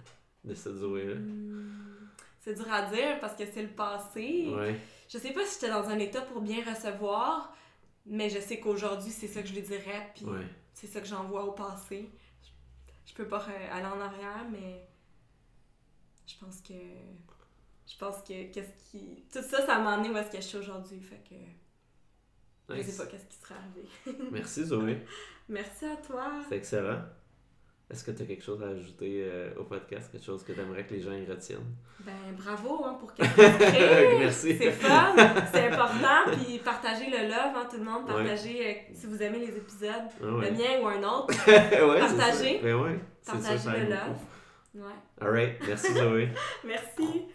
Speaker 1: de cette Zoé-là?
Speaker 2: Hmm, C'est dur à dire parce que c'est le passé.
Speaker 1: Ouais.
Speaker 2: Je sais pas si j'étais dans un état pour bien recevoir, mais je sais qu'aujourd'hui, c'est ça que je lui dirais, puis
Speaker 1: Ouais.
Speaker 2: c'est ça que j'envoie au passé. Je, je peux pas aller en arrière, mais je pense que. Je pense que qu'est-ce qui. Tout ça, ça m'a amené où est-ce que je suis aujourd'hui. Fait que. Je sais pas qu'est-ce qui serait arrivé.
Speaker 1: Merci Zoé.
Speaker 2: Merci à toi.
Speaker 1: C'est excellent. Est-ce que tu as quelque chose à ajouter euh, au podcast? Quelque chose que tu aimerais que les gens y retiennent?
Speaker 2: Ben bravo hein, pour que tu crées.
Speaker 1: Merci.
Speaker 2: C'est fun, c'est important. Puis partagez le love, hein, tout le monde.
Speaker 1: Ouais.
Speaker 2: Partagez euh, si vous aimez les épisodes,
Speaker 1: Ah ouais.
Speaker 2: le mien ou un autre.
Speaker 1: ouais,
Speaker 2: Partagez.
Speaker 1: Ben
Speaker 2: Partagez
Speaker 1: ça
Speaker 2: le love.
Speaker 1: beaucoup.
Speaker 2: Ouais.
Speaker 1: Alright. Merci Zoé.
Speaker 2: Merci.